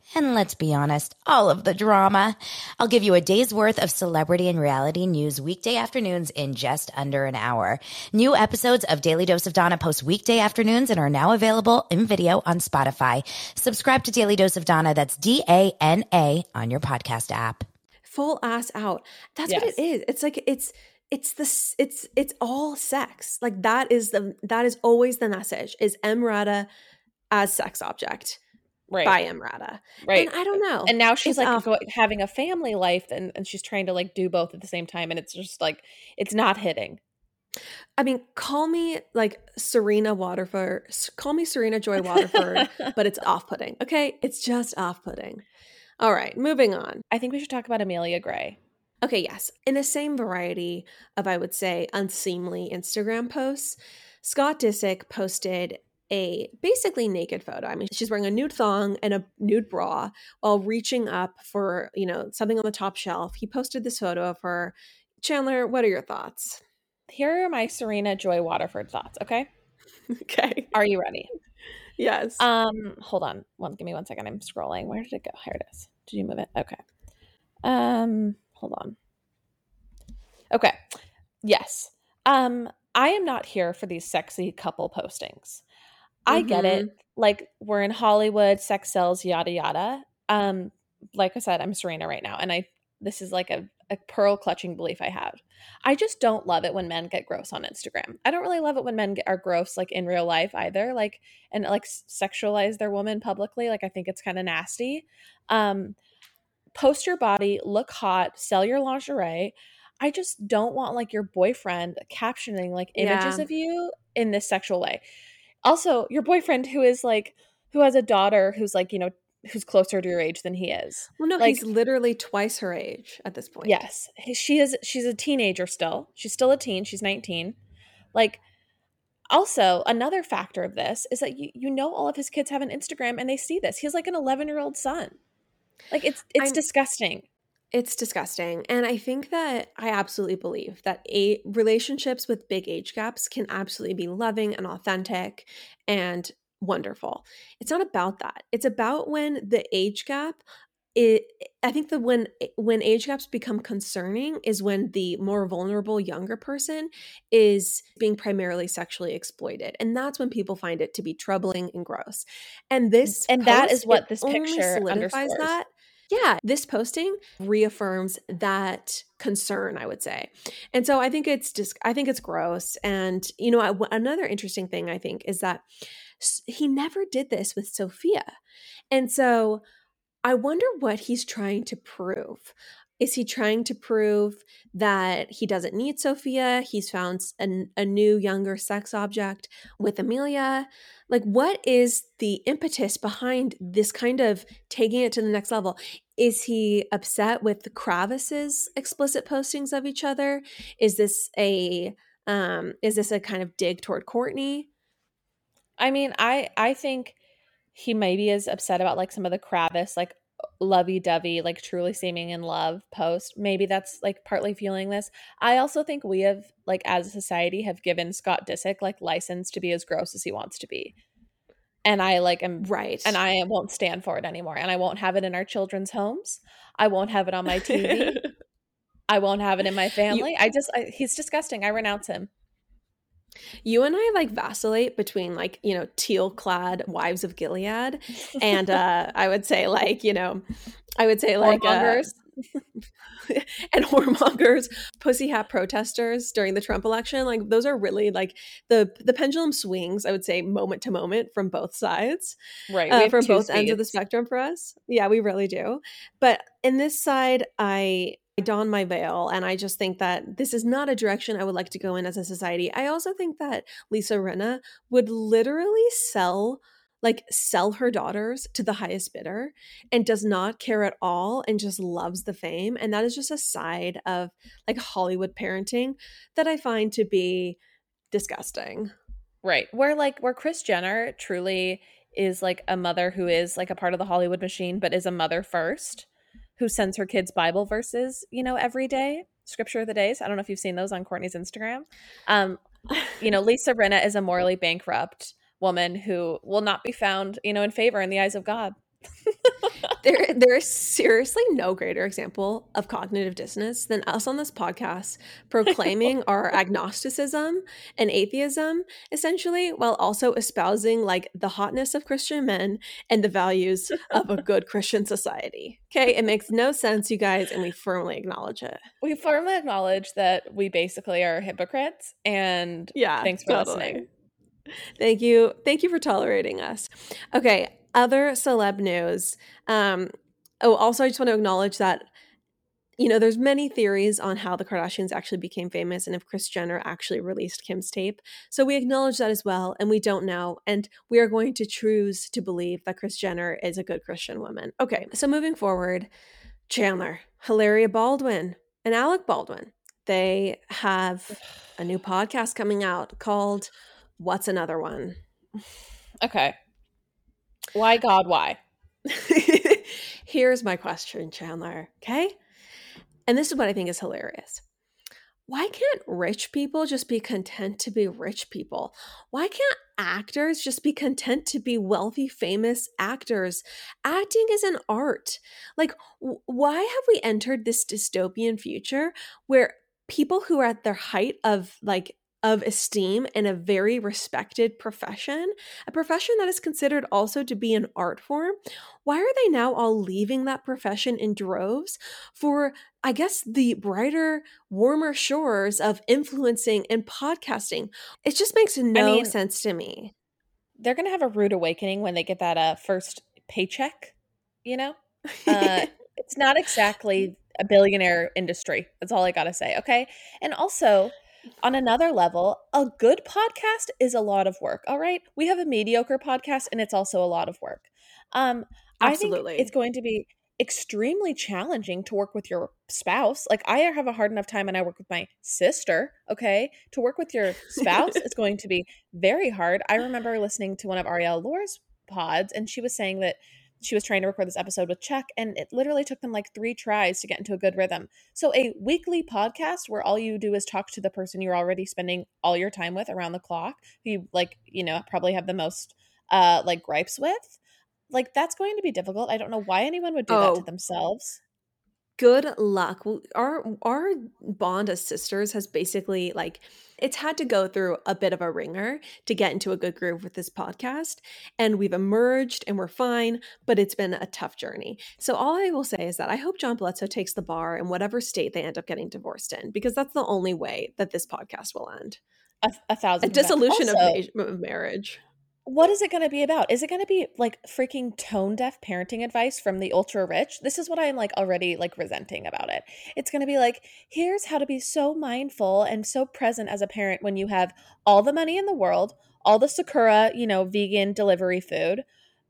And let's be honest, all of the drama. I'll give you a day's worth of celebrity and reality news weekday afternoons in just under an hour. New episodes of Daily Dose of Dana post weekday afternoons and are now available in video on Spotify. Subscribe to Daily Dose of Dana. That's D A N A on your podcast app. Full ass out. That's what it is. It's like it's it's this it's it's all sex. Like that is the that is always the message is Emrata as sex object Right. by Emrata. right. And I don't uh, know. and now she's It's like um off. having a family life and, and she's trying to like do both at the same time and it's just like it's not hitting I mean, call me like Serena Waterford. Call me Serena Joy Waterford, but it's off-putting. Okay, it's just off-putting. All right, moving on. i think we should talk about amelia gray Okay, yes. In the same variety of, I would say, unseemly Instagram posts, Scott Disick posted a basically naked photo. I mean, she's wearing a nude thong and a nude bra while reaching up for, you know, something on the top shelf. He posted this photo of her. Chanler, what are your thoughts? here are my serena joy waterford thoughts okay Okay. are you ready Yes. Um, hold on. One, give me one second. I'm scrolling. Where did it go? Here it is. Did you move it? Okay. Um, hold on. Okay. Yes. Um, I am not here for these sexy couple postings. I get it. Mhm. Like we're in Hollywood, sex sells, yada yada. Um, like I said, I'm Serena right now, and I this is like a, a pearl clutching belief I have. I just don't love it when men get gross on Instagram. I don't really love it when men get, are gross like in real life either. Like and like sexualize their woman publicly. Like I think it's kind of nasty. Um, post your body, look hot, sell your lingerie. I just don't want like your boyfriend captioning like images Yeah. of you in this sexual way. Also, your boyfriend who is like who has a daughter who's like, you know, who's closer to your age than he is. Well, no, like- he's literally twice her age at this point. Yes. She is she's a teenager still. She's still a teen. She's 19. Like also, another factor of this is that you, you know all of his kids have an Instagram and they see this. He has like an 11-year-old son. Like it's it's I'm- disgusting. It's disgusting. And I think that I absolutely believe that a relationships with big age gaps can absolutely be loving and authentic and wonderful. It's not about that. It's about when the age gap it I think that when when age gaps become concerning is when the more vulnerable younger person is being primarily sexually exploited. And that's when people find it to be troubling and gross. And this And that post, is what this picture solidifies underscores. that. Yeah, this posting reaffirms that concern, I would say. And so I think it's just I think it's gross and you know I- another interesting thing I think is that he never did this with Sofia. And so I wonder what he's trying to prove. Is he trying to prove that he doesn't need Sofia? He's found an, a new, younger sex object with Amelia. Like, what is the impetus behind this kind of taking it to the next level? Is he upset with Kravis's explicit postings of each other? Is this a um, is this a kind of dig toward Kourtney? I mean, I I think he maybe is upset about like some of the Kravis like lovey-dovey like truly seeming in love post. Maybe that's like partly fueling this. I also think we have like as a society have given Scott Disick like license to be as gross as he wants to be. And I like am Right. and I won't stand for it anymore. And I won't have it in our children's homes. I won't have it on my TV. I won't have it in my family. I just I, he's disgusting. I renounce him. You and I like vacillate between like, you know, teal clad wives of Gilead and uh I would say like, you know, I would say like uh, and whoremongers, pussy hat protesters during the Trump election. Like those are really like the the pendulum swings, I would say, moment to moment from both sides. right. uh, from both ends of the spectrum for us. Yeah, we really do. But in this side, I I don my veil and I just think that this is not a direction I would like to go in as a society. I also think that Lisa Rinna would literally sell like sell her daughters to the highest bidder and does not care at all and just loves the fame and that is just a side of like Hollywood parenting that I find to be disgusting. Right. Where like where Kris Jenner truly is like a mother who is like a part of the Hollywood machine, but is a mother first, who sends her kids Bible verses, you know, every day, scripture of the days. I don't know if you've seen those on Kourtney's Instagram. Um, you know, Lisa Rinna is a morally bankrupt woman who will not be found, you know, in favor in the eyes of God. there there is seriously no greater example of cognitive dissonance than us on this podcast proclaiming our agnosticism and atheism essentially while also espousing like the hotness of christian men and the values of a good christian society okay it makes no sense you guys and we firmly acknowledge it We firmly acknowledge that we basically are hypocrites and yeah thanks for totally. listening. Thank you. Thank you for tolerating us. Okay, other celeb news. Um, oh, also, I just want to acknowledge that you know there's many theories on how the Kardashians actually became famous and if Kris Jenner actually released Kim's tape. So we acknowledge that as well, and we don't know, and we are going to choose to believe that Kris Jenner is a good Christian woman. Okay, so moving forward, Chanler, Hilaria Baldwin, and Alec Baldwin. They have a new podcast coming out called What's Another One? Okay. Why God, why? Here's my question, Chanler. Okay. And this is what I think is hilarious. Why can't rich people just be content to be rich people? Why can't actors just be content to be wealthy, famous actors? Acting is an art. Like, why have we entered this dystopian future where people who are at their height of like of esteem in a very respected profession, a profession that is considered also to be an art form, why are they now all leaving that profession in droves for, I guess, the brighter, warmer shores of influencing and podcasting? It just makes no I mean, sense to me. They're going to have a rude awakening when they get that uh, first paycheck, you know? Uh, it's not exactly a billionaire industry. That's all I got to say. Okay. And also, on another level, a good podcast is a lot of work. All right. We have a mediocre podcast and it's also a lot of work. Um, Absolutely. I think it's going to be extremely challenging to work with your spouse. Like I have a hard enough time and I work with my sister, okay? To work with your spouse is going to be very hard. I remember listening to one of Arielle Lorre's pods and she was saying that she was trying to record this episode with Chuck, and it literally took them like three tries to get into a good rhythm. So, a weekly podcast where all you do is talk to the person you're already spending all your time with around the clock, who you like, you know, probably have the most uh like gripes with, like that's going to be difficult. I don't know why anyone would do oh, that to oh. themselves good luck. Our our bond as sisters has basically like it's had to go through a bit of a ringer to get into a good groove with this podcast and we've emerged and we're fine, but it's been a tough journey. So all I will say is that I hope John Bledsoe takes the bar in whatever state they end up getting divorced in because that's the only way that this podcast will end. A, a thousand a dissolution also, of, of marriage what is it going to be about? Is it going to be like freaking tone deaf parenting advice from the ultra rich? This is what I'm like already like resenting about it. It's going to be like, here's how to be so mindful and so present as a parent when you have all the money in the world, all the Sakara, you know, vegan delivery food,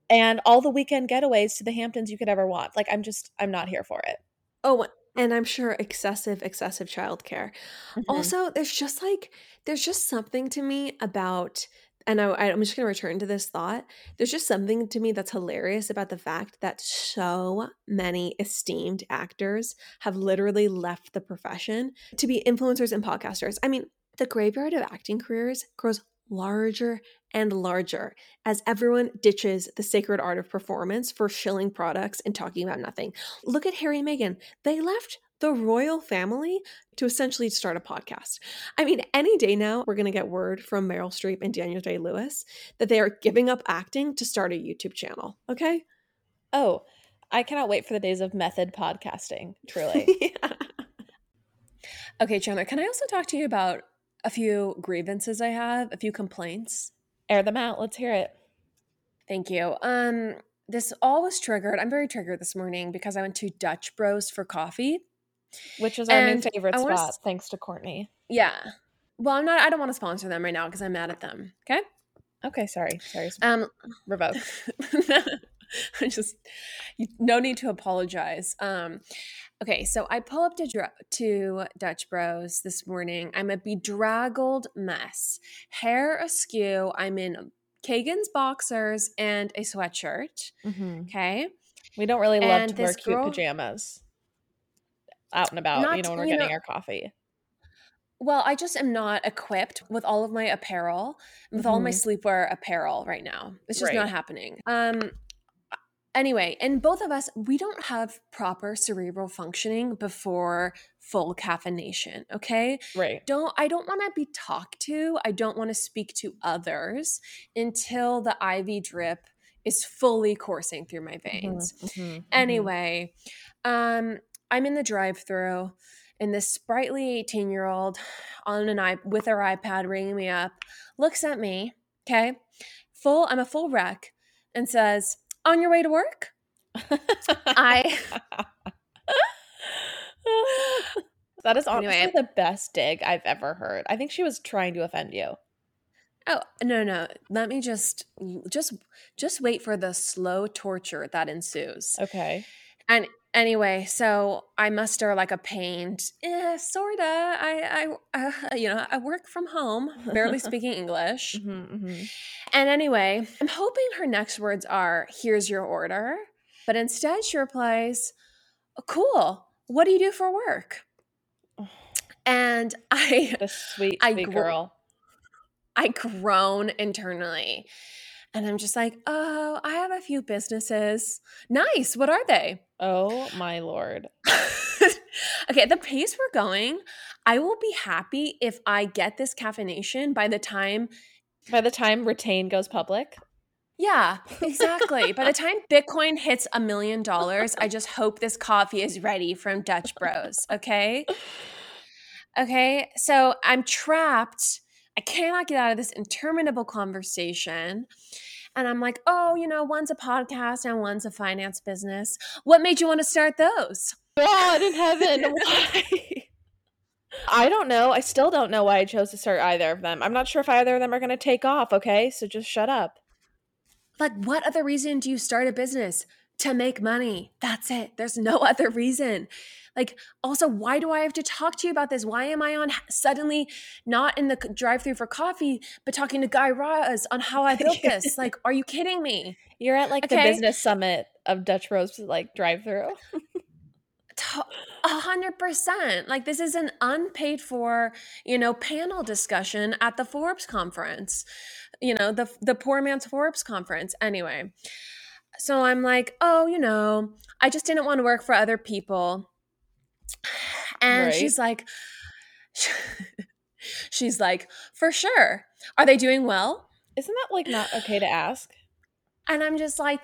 and all the weekend getaways to the Hamptons you could ever want. Like, I'm just, I'm not here for it. Oh, and I'm sure excessive, excessive childcare. Mm-hmm. Also, there's just like, there's just something to me about and I, am just going to return to this thought. There's just something to me that's hilarious about the fact that so many esteemed actors have literally left the profession to be influencers and podcasters. I mean, the graveyard of acting careers grows larger and larger as everyone ditches the sacred art of performance for shilling products and talking about nothing. Look at Harry and Meghan. They left the royal family to essentially start a podcast. I mean, any day now, we're going to get word from Meryl Streep and Daniel Day Lewis that they are giving up acting to start a YouTube channel. Okay. Oh, I cannot wait for the days of method podcasting, truly. yeah. Okay, Chanler, can I also talk to you about a few grievances I have, a few complaints? Air them out. Let's hear it. Thank you. Um, this all was triggered. I'm very triggered this morning because I went to Dutch Bros for coffee which is our and new favorite spot, s- thanks to Courtney. Yeah. Well, I'm not. I don't want to sponsor them right now because I'm mad at them. Okay. Okay. Sorry. Sorry. Um, revoke. I just no need to apologize. Um, okay, so I pull up to to Dutch Bros this morning. I'm a bedraggled mess, hair askew. I'm in Kagan's boxers and a sweatshirt. Mm-hmm. Okay, we don't really love and to wear cute girl, pajamas out and about, not, you know, when we're getting know, our coffee. Well, I just am not equipped with all of my apparel, with mm-hmm. all my mm-hmm. sleepwear apparel right now. It's just right. not happening. Um anyway, and both of us, we don't have proper cerebral functioning before full caffeination, okay? Right. Don't I don't want to be talked to. I don't want to speak to others until the IV drip is fully coursing through my mm-hmm, veins. Mm-hmm, mm-hmm, anyway, um I'm in the drive-through and this sprightly 18 year old on an i with her ipad ringing me up looks at me okay? Full i'm a full wreck and says on your way to work? I that is honestly anyway. the best dig i've ever heard. I think she was trying to offend you. Oh no no. Let me just just just wait for the slow torture that ensues. Okay. And anyway, so I muster like a pained, eh, sorta. I, I, uh, you know, I work from home, barely speaking English. Mm-hmm, mm-hmm. And anyway, I'm hoping her next words are, "Here's your order," but instead she replies, "Cool. What do you do for work?" And I, the sweet, I, sweet girl. I groan internally. And I'm just like, oh, I have a few businesses. Nice. What are they? Oh my lord. okay, the pace we're going, I will be happy if I get this caffeination by the time by the time retain goes public. Yeah, exactly. by the time Bitcoin hits a million dollars, I just hope this coffee is ready from Dutch Bros. Okay. Okay. So I'm trapped. I cannot get out of this interminable conversation. And I'm like, oh, you know, one's a podcast and one's a finance business. What made you want to start those? God in heaven, why? I don't know. I still don't know why I chose to start either of them. I'm not sure if either of them are going to take off, okay? So just shut up. Like, what other reason do you start a business? To make money. That's it. There's no other reason. Like, also, why do I have to talk to you about this? Why am I on suddenly not in the drive through for coffee, but talking to Guy Raz on how I built this? like, are you kidding me? You're at like okay. the business summit of Dutch Bros like drive through. A hundred percent. Like this is an unpaid for, you know, panel discussion at the Forbes conference. You know, the the poor man's Forbes conference. Anyway. So I'm like, oh, you know, I just didn't want to work for other people. And right. she's like, she's like, for sure. Are they doing well? Isn't that like not okay to ask? And I'm just like,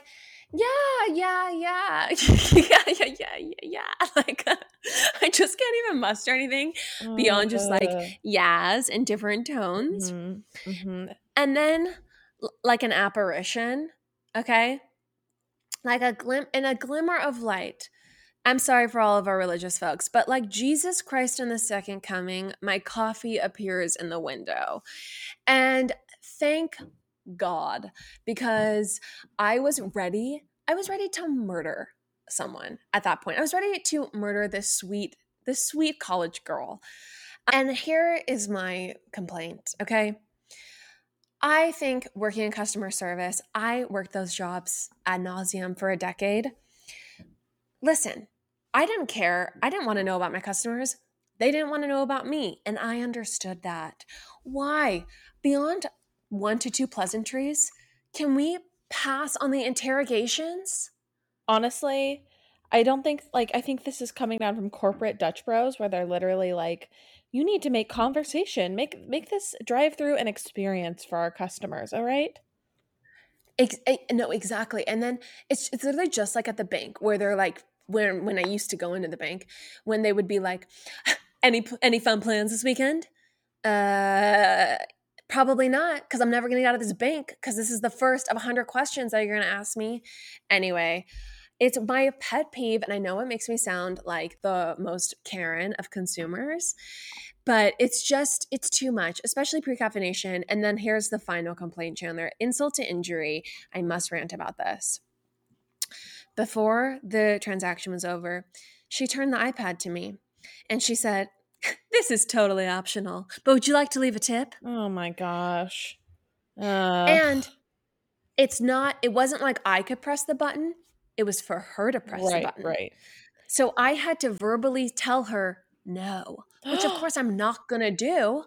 yeah, yeah, yeah, yeah, yeah, yeah, yeah, yeah. Like, I just can't even muster anything oh, beyond just like yas in different tones. Mm-hmm, mm-hmm. And then, like an apparition, okay, like a glim in a glimmer of light. I'm sorry for all of our religious folks, but like Jesus Christ in the second coming, my coffee appears in the window. And thank God because I was ready. I was ready to murder someone at that point. I was ready to murder this sweet, this sweet college girl. And here is my complaint, okay? I think working in customer service, I worked those jobs ad nauseum for a decade. Listen, I didn't care. I didn't want to know about my customers. They didn't want to know about me. And I understood that. Why? Beyond one to two pleasantries, can we pass on the interrogations? Honestly, I don't think like I think this is coming down from corporate Dutch bros where they're literally like you need to make conversation. Make make this drive through an experience for our customers, all right? Ex- eh, no, exactly. And then it's it's literally just like at the bank where they're like when when I used to go into the bank when they would be like any any fun plans this weekend? Uh Probably not, because I'm never going to get out of this bank because this is the first of 100 questions that you're going to ask me. Anyway, it's my pet peeve, and I know it makes me sound like the most Karen of consumers, but it's just, it's too much, especially pre caffeination. And then here's the final complaint, Chanler insult to injury. I must rant about this. Before the transaction was over, she turned the iPad to me and she said, this is totally optional, but would you like to leave a tip? Oh my gosh. Uh. And it's not, it wasn't like I could press the button, it was for her to press right, the button. Right. So I had to verbally tell her no, which of course I'm not going to do.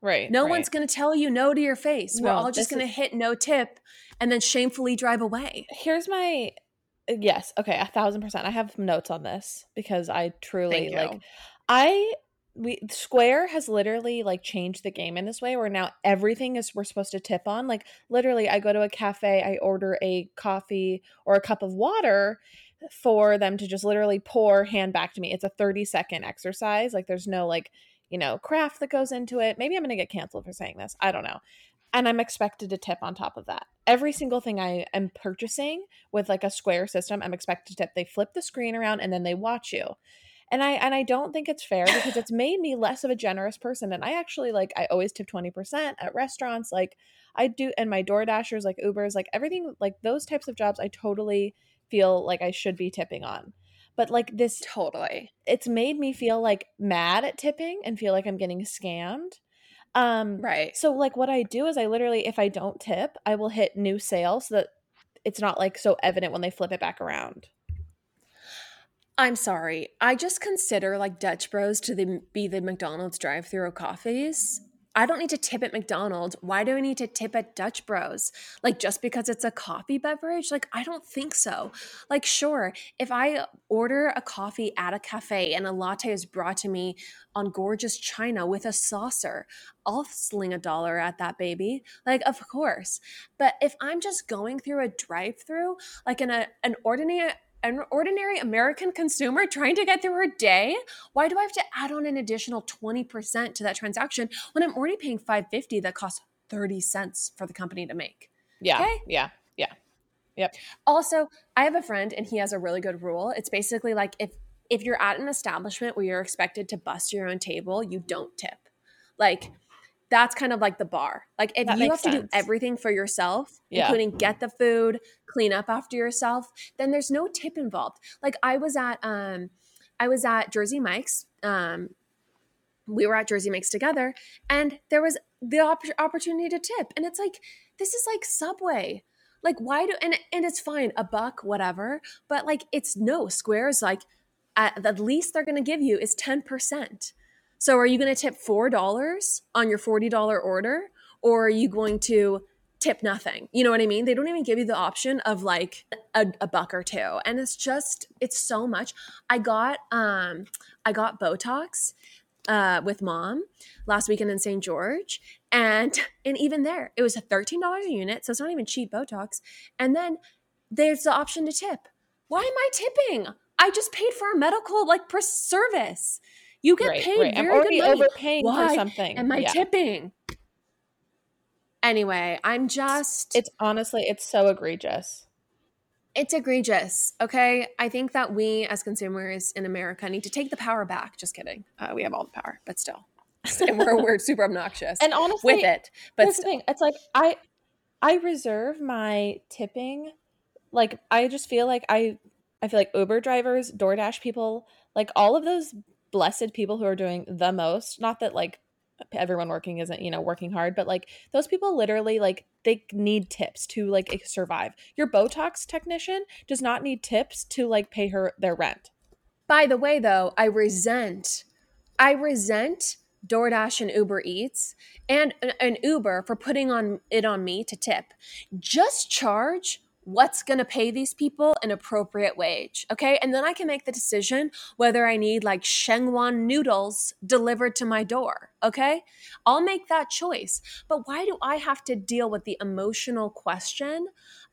Right. No right. one's going to tell you no to your face. We're all just going to is... hit no tip and then shamefully drive away. Here's my yes. Okay. A thousand percent. I have notes on this because I truly like, I we Square has literally like changed the game in this way where now everything is we're supposed to tip on. Like literally I go to a cafe, I order a coffee or a cup of water for them to just literally pour hand back to me. It's a 30 second exercise. Like there's no like, you know, craft that goes into it. Maybe I'm going to get canceled for saying this. I don't know. And I'm expected to tip on top of that. Every single thing I am purchasing with like a Square system, I'm expected to tip. They flip the screen around and then they watch you and i and i don't think it's fair because it's made me less of a generous person and i actually like i always tip 20% at restaurants like i do and my door dashers like ubers like everything like those types of jobs i totally feel like i should be tipping on but like this totally it's made me feel like mad at tipping and feel like i'm getting scammed um right so like what i do is i literally if i don't tip i will hit new sales so that it's not like so evident when they flip it back around I'm sorry. I just consider like Dutch Bros to the, be the McDonald's drive-through of coffees. I don't need to tip at McDonald's. Why do I need to tip at Dutch Bros? Like just because it's a coffee beverage? Like I don't think so. Like sure, if I order a coffee at a cafe and a latte is brought to me on gorgeous china with a saucer, I'll sling a dollar at that baby. Like of course. But if I'm just going through a drive-through like in a an ordinary an ordinary American consumer trying to get through her day, why do I have to add on an additional 20% to that transaction when I'm already paying 550 that costs 30 cents for the company to make? Yeah. Okay? Yeah. Yeah. Yep. Also, I have a friend and he has a really good rule. It's basically like if if you're at an establishment where you're expected to bust your own table, you don't tip. Like that's kind of like the bar. Like if that you have sense. to do everything for yourself, yeah. including get the food, clean up after yourself, then there's no tip involved. Like I was at um I was at Jersey Mike's um we were at Jersey Mike's together and there was the op- opportunity to tip and it's like this is like Subway. Like why do and and it's fine, a buck whatever, but like it's no squares like at the least they're going to give you is 10%. So are you going to tip $4 on your $40 order or are you going to tip nothing? You know what I mean? They don't even give you the option of like a, a buck or two. And it's just it's so much. I got um I got Botox uh, with mom last weekend in St. George. And and even there, it was a $13 a unit. So it's not even cheap Botox. And then there's the option to tip. Why am I tipping? I just paid for a medical like service. You get right, paid right. very I'm already good money. overpaying Why for something. Am I yeah. tipping? Anyway, I'm just It's honestly it's so egregious. It's egregious. Okay. I think that we as consumers in America need to take the power back. Just kidding. Uh, we have all the power, but still. and we're, we're super obnoxious. And honestly, with it. But the thing. It's like I I reserve my tipping. Like I just feel like I I feel like Uber drivers, DoorDash people, like all of those blessed people who are doing the most. Not that like everyone working isn't you know working hard but like those people literally like they need tips to like survive. Your botox technician does not need tips to like pay her their rent. By the way though i resent i resent DoorDash and Uber Eats and an Uber for putting on it on me to tip. Just charge what's going to pay these people an appropriate wage. Okay. And then I can make the decision whether I need like Shengwan noodles delivered to my door. Okay. I'll make that choice. But why do I have to deal with the emotional question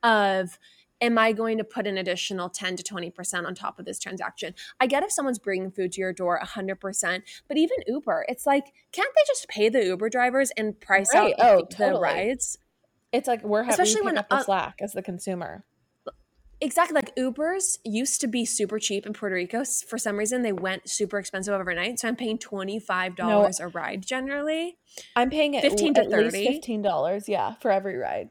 of, am I going to put an additional 10 to 20% on top of this transaction? I get if someone's bringing food to your door 100%, but even Uber, it's like, can't they just pay the Uber drivers and price right. out oh, the totally. rides? It's like we're having especially when up the uh, slack as the consumer. Exactly. Like Ubers used to be super cheap in Puerto Rico. For some reason, they went super expensive overnight. So I'm paying twenty five dollars no, a ride generally. I'm paying fifteen to thirty. Fifteen dollars, yeah, for every ride.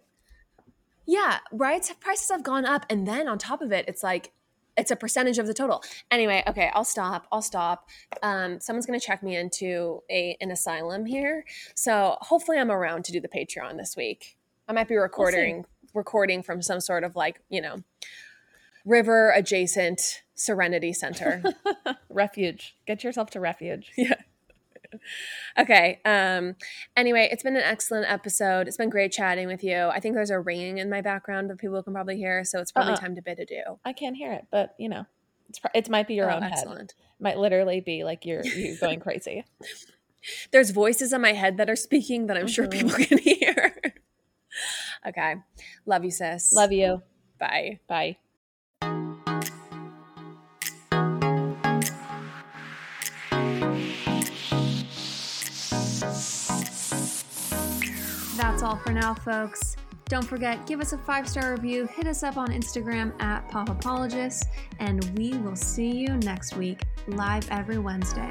Yeah, rides have prices have gone up, and then on top of it, it's like it's a percentage of the total. Anyway, okay, I'll stop. I'll stop. Um, someone's gonna check me into a an asylum here, so hopefully I'm around to do the Patreon this week. I might be recording we'll recording from some sort of like, you know, river adjacent serenity center. refuge. Get yourself to refuge. Yeah. okay. Um anyway, it's been an excellent episode. It's been great chatting with you. I think there's a ringing in my background that people can probably hear, so it's probably uh-uh. time to bid adieu. I can't hear it, but you know, it's it might be your oh, own excellent. head. It might literally be like you're you going crazy. There's voices in my head that are speaking that I'm mm-hmm. sure people can hear. Okay. Love you, sis. Love you. Bye. Bye. That's all for now, folks. Don't forget, give us a five star review, hit us up on Instagram at Popapologists, and we will see you next week, live every Wednesday.